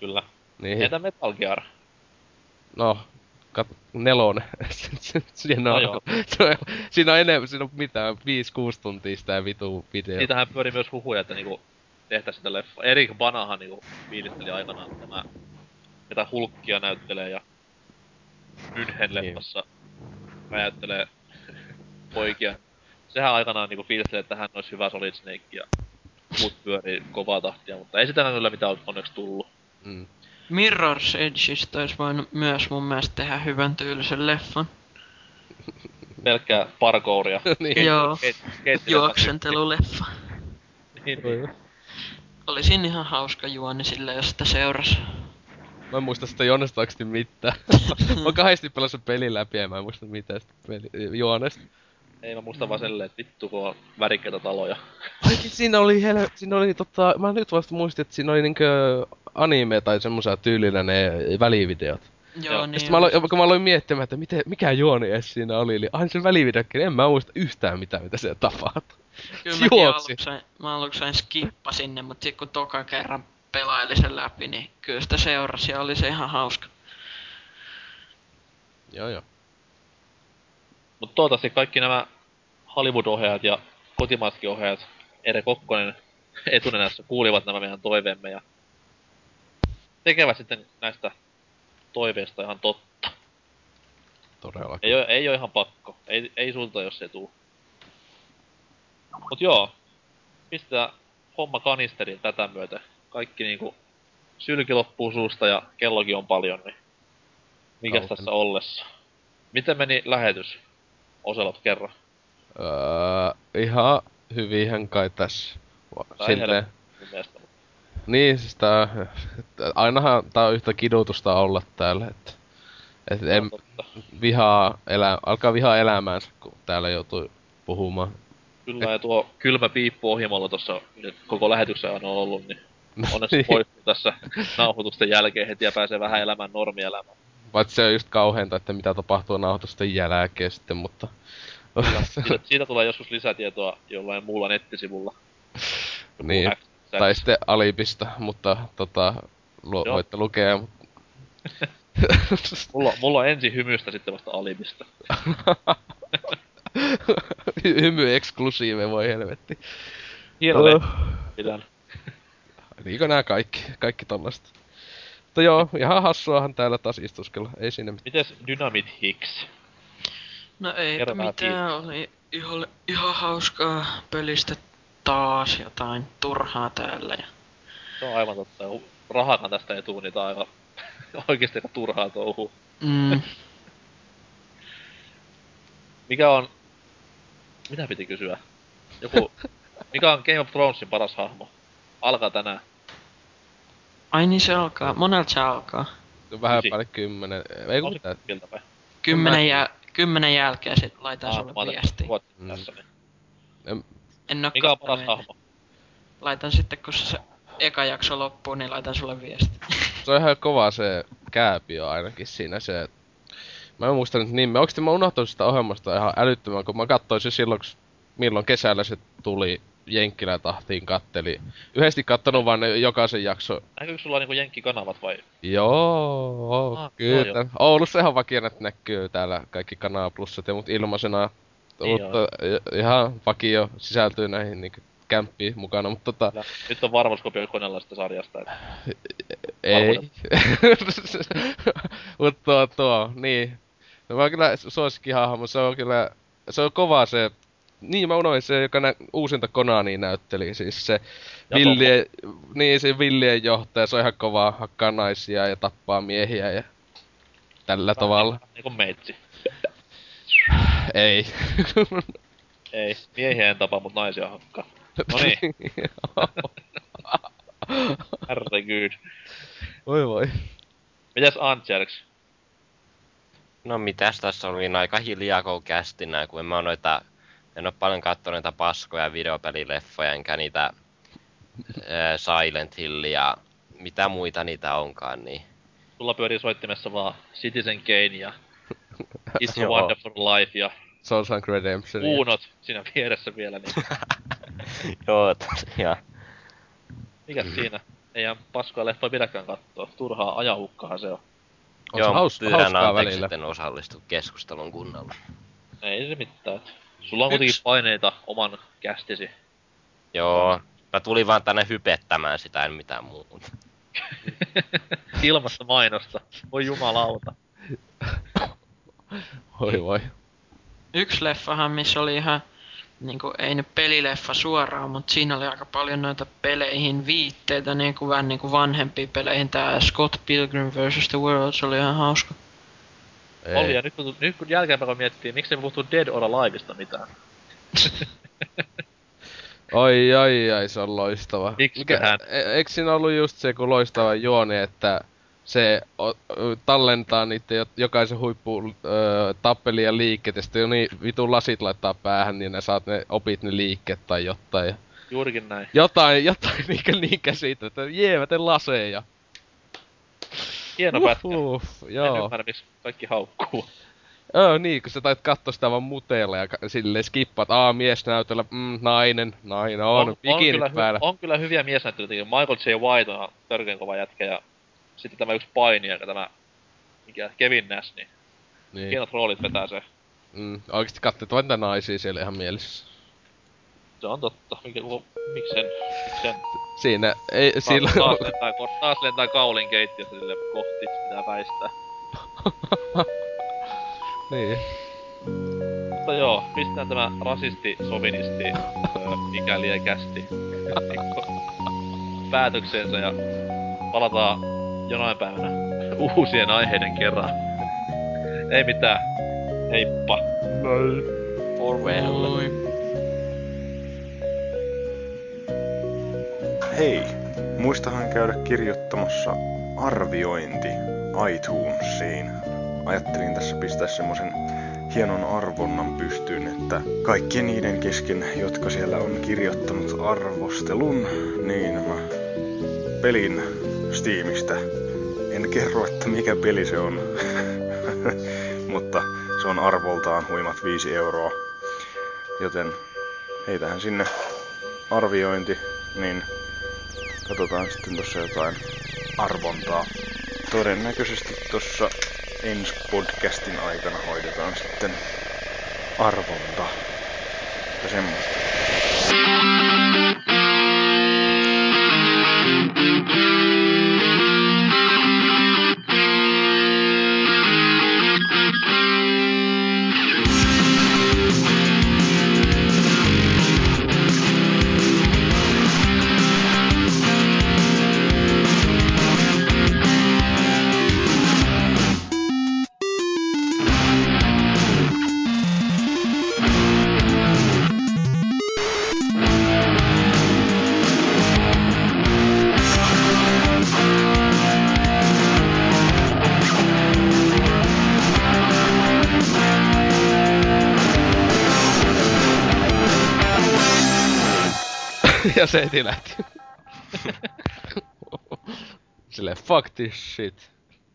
Kyllä. niin, Entä Metal Gear? no, kat- nelonen. siinä, No on, on, siinä on enemmän, siinä on mitään, 5-6 tuntia sitä vitu video. Siitähän pyöri myös huhuja, että niinku tehtäis sitä leffa. Erik Banahan niinku fiilisteli aikanaan tämä, mitä Hulkkia näyttelee ja München leffassa näyttelee poikia. Sehän aikanaan niinku fiilisteli, että hän olisi hyvä Solid Snake ja muut pyörii kovaa tahtia, mutta ei sitä kyllä mitään onneksi tullut. Mm. Mirror's Edgeistä olisi voinut myös mun mielestä tehdä hyvän tyylisen leffan. Pelkkää parkouria. niin. Joo, juoksenteluleffa. Niin, niin. Oli siinä ihan hauska juoni sille, jos sitä seurasi. Mä en muista sitä juonesta oikeesti mitään. mä oon kahdesti pelannut pelin läpi ja mä en muista mitään sitä peli, juonesta. Ei mä muista vaan silleen, että vittu kun on värikkäitä taloja. Ai siinä oli hel... siinä oli tota, mä nyt vasta muistin, että siinä oli niinkö anime tai semmosia tyylillä ne välivideot. Joo, Joo. niin. Sitten mä aloin, kun mä aloin miettimään, että miten, mikä juoni edes siinä oli, niin aina se välivideokin, en mä muista yhtään mitään, mitä siellä tapahtui. Kyllä mäkin juoksi. aluksi, mä aluksi sain skippa sinne, mutta sit kun toka kerran pelaili sen läpi, niin kyllä sitä seurasi ja oli se ihan hauska. Joo joo. Mutta toivottavasti kaikki nämä Hollywood-ohjaajat ja kotimaisetkin ohjaajat, Ere Kokkonen etunenässä kuulivat nämä meidän toiveemme ja tekevät sitten näistä toiveista ihan totta. Todellakin. Ei oo, ei oo ihan pakko. Ei, ei sulta, jos se tuu. Mut joo. Pistetään homma kanisteriin tätä myötä. Kaikki niinku sylki loppuu suusta ja kellokin on paljon, niin mikäs Kaukana. tässä ollessa? Miten meni lähetys? Oselot kerran. Öö, ihan hyvinhän kai tässä. Silleen, niin, siis tää, ainahan tää on yhtä kidutusta olla täällä, että et en totta. vihaa elä, alkaa vihaa elämäänsä, kun täällä joutuu puhumaan. Kyllä, ja tuo kylmä piippu ohjelmalla tossa nyt koko lähetyksen on ollut, niin onneksi Niin. poistuu tässä nauhoitusten jälkeen heti ja pääsee vähän elämään normielämään. Paitsi se on just kauheinta, että mitä tapahtuu nauhoitusten jälkeen sitten, mutta... Siitä, siitä tulee joskus lisätietoa jollain muulla nettisivulla. Joku niin, X- tai sitten Alipista, mutta tota, lu- Joo. voitte lukea. Mulla, mulla on ensin hymystä sitten vasta alibista. Hymy eksklusiive, voi helvetti. Hirveä. Oh. Pidän. Niinkö nää kaikki, kaikki tollasta. Mutta joo, ihan hassuahan täällä taas istuskella, ei siinä mitään. Mites Dynamit Hicks? No vähän mitään, oli ihan, ihan hauskaa pelistä taas jotain turhaa täällä. Ja... Se on aivan totta. Rahakaan tästä ei tuu, niin tää on aivan oikeesti aika turhaa touhua. Mm, Mikä on... Mitä piti kysyä? Joku... Mikä on Game of Thronesin paras hahmo? Alkaa tänään. ai niin se alkaa, monelta se alkaa. Vähän Ysi. päälle kymmenen, ei kun mitään. Kymmenen, jäl- kymmenen jälkeen sit laitan Ah, sulle viesti. Mm. tässä. Niin. En oo Mikä on paras hahmo? Laitan sitten, kun se eka jakso loppuu, niin laitan sulle viesti. Se on ihan kova se kääpiö ainakin siinä se... Mä en muista nyt nimeä. Onks te mä unohtanut sitä ohjelmasta ihan älyttömän, kun mä katsoin se silloin, milloin kesällä se tuli Jenkkilä tahtiin katteli. Yhdesti kattonut vaan ne jokaisen jakso. Näkyykö sulla niinku jenkkikanavat vai? Joo, Ah, kyllä. joo, joo. Oulussa ihan vakio, että näkyy täällä kaikki Kanaa Plussat ja mut ilmaisena. Niin mutta i- ihan vakio sisältyy näihin niinku kämppiin mukana, mutta tota... Kyllä. Nyt on varmuuskopio koneella sitä sarjasta. Et... Ei. Mut tuo, tuo, niin. No oon kyllä suosikkihahmo, se on kyllä, se on kova se, niin mä unohdin se, joka nä, uusinta Konani näytteli, siis se villien, niin se villien johtaja, se on ihan kova, hakkaa naisia ja tappaa miehiä ja tällä tavalla. Niinku meitsi. Ei. Ei. Miehiä en tapa, mut naisia hakkaa. No niin. Herregud. voi voi. Mitäs Antjerks? No mitäs tässä oli aika hiljaa koko kästinä, kun en mä noita, en oo paljon kattonut noita paskoja videopelileffoja, enkä niitä ää, Silent Hill ja mitä muita niitä onkaan, niin Sulla pyörii soittimessa vaan Citizen Kane ja It's a. Wonderful Life ja Shawshank Redemption. ja- Uunot siinä vieressä vielä, niin Joo, tosiaan. mikäs siinä? Ei ihan paskaa leffa pidäkään kattoo. Turhaa ajahukkahan se on. On Joo, se haus, pyydän hauskaa anteeksi, välillä. etten osallistu keskustelun kunnolla. Ei se mitään. Sulla on kuitenkin Yks- paineita oman kästisi. Joo, mä tulin vaan tänne hypettämään sitä, en mitään muuta. Ilmasta mainosta. Voi jumalauta. Voi voi. Yksi leffahan, missä oli ihan, niinku, ei nyt pelileffa suoraan, mutta siinä oli aika paljon noita peleihin viitteitä, niinku vähän niinku vanhempiin peleihin. Tää Scott Pilgrim vs. The World, se oli ihan hauska. Ei. Oli, ja nyt kun, nyt kun jälkeenpäin kun miettii, miksi ei puhuttu Dead or Aliveista mitään. Oi, ai, ai, se on loistava. Miksiköhän? e- eikö siinä ollut just se, kun loistava juoni, että se o, tallentaa niitä jo- jokaisen huippu ö, tappelien liikkeet, ja sitten jo niin vitun lasit laittaa päähän, niin ne saat ne, opit ne liikkeet tai jotain. Ja Juurikin näin. jotain, jotain niinkö niin käsitä, että jee, mä teen laseja. Hieno pätkä. Uhuh, En joo. ymmärrä, miksi kaikki haukkuu. Joo, niin, kun sä tait katsoa sitä vaan muteella ja ka- silleen skippaat, aa, mies näytöllä, mm, nainen, nainen, on, on on, kyllä, päällä. hy- on kyllä hyviä miesnäyttelijöitä. Michael J. White on törkeän kova jätkä ja sitten tämä yksi painija, tämä mikä Kevin Nash, niin niin. hienot roolit vetää se. Mm, oikeesti katsoit vain niitä naisia siellä ihan mielessä. Se on totta. Mikä, miksen, miksen. Siinä, ei, Taas, sillä... taas, lentää, taas lentää kaulin keittiössä sille kohti, pitää väistää. niin. Mutta joo, pistää tämä rasisti, sovinisti, öö, ikäliäkästi päätökseensä ja palataan jonain päivänä uusien aiheiden kerran. Ei mitään. Heippa. Farewell. Oi. Hei, muistahan käydä kirjoittamassa arviointi iTunesiin. Ajattelin tässä pistää semmosen hienon arvonnan pystyyn, että kaikkien niiden kesken, jotka siellä on kirjoittanut arvostelun, niin mä pelin Steamista. En kerro, että mikä peli se on, mutta se on arvoltaan huimat 5 euroa. Joten heitähän sinne arviointi, niin katsotaan sitten tossa jotain arvontaa. Todennäköisesti tossa ensi podcastin aikana hoidetaan sitten arvonta. Ja semmoista. ja se heti lähti. Silleen, fuck this shit.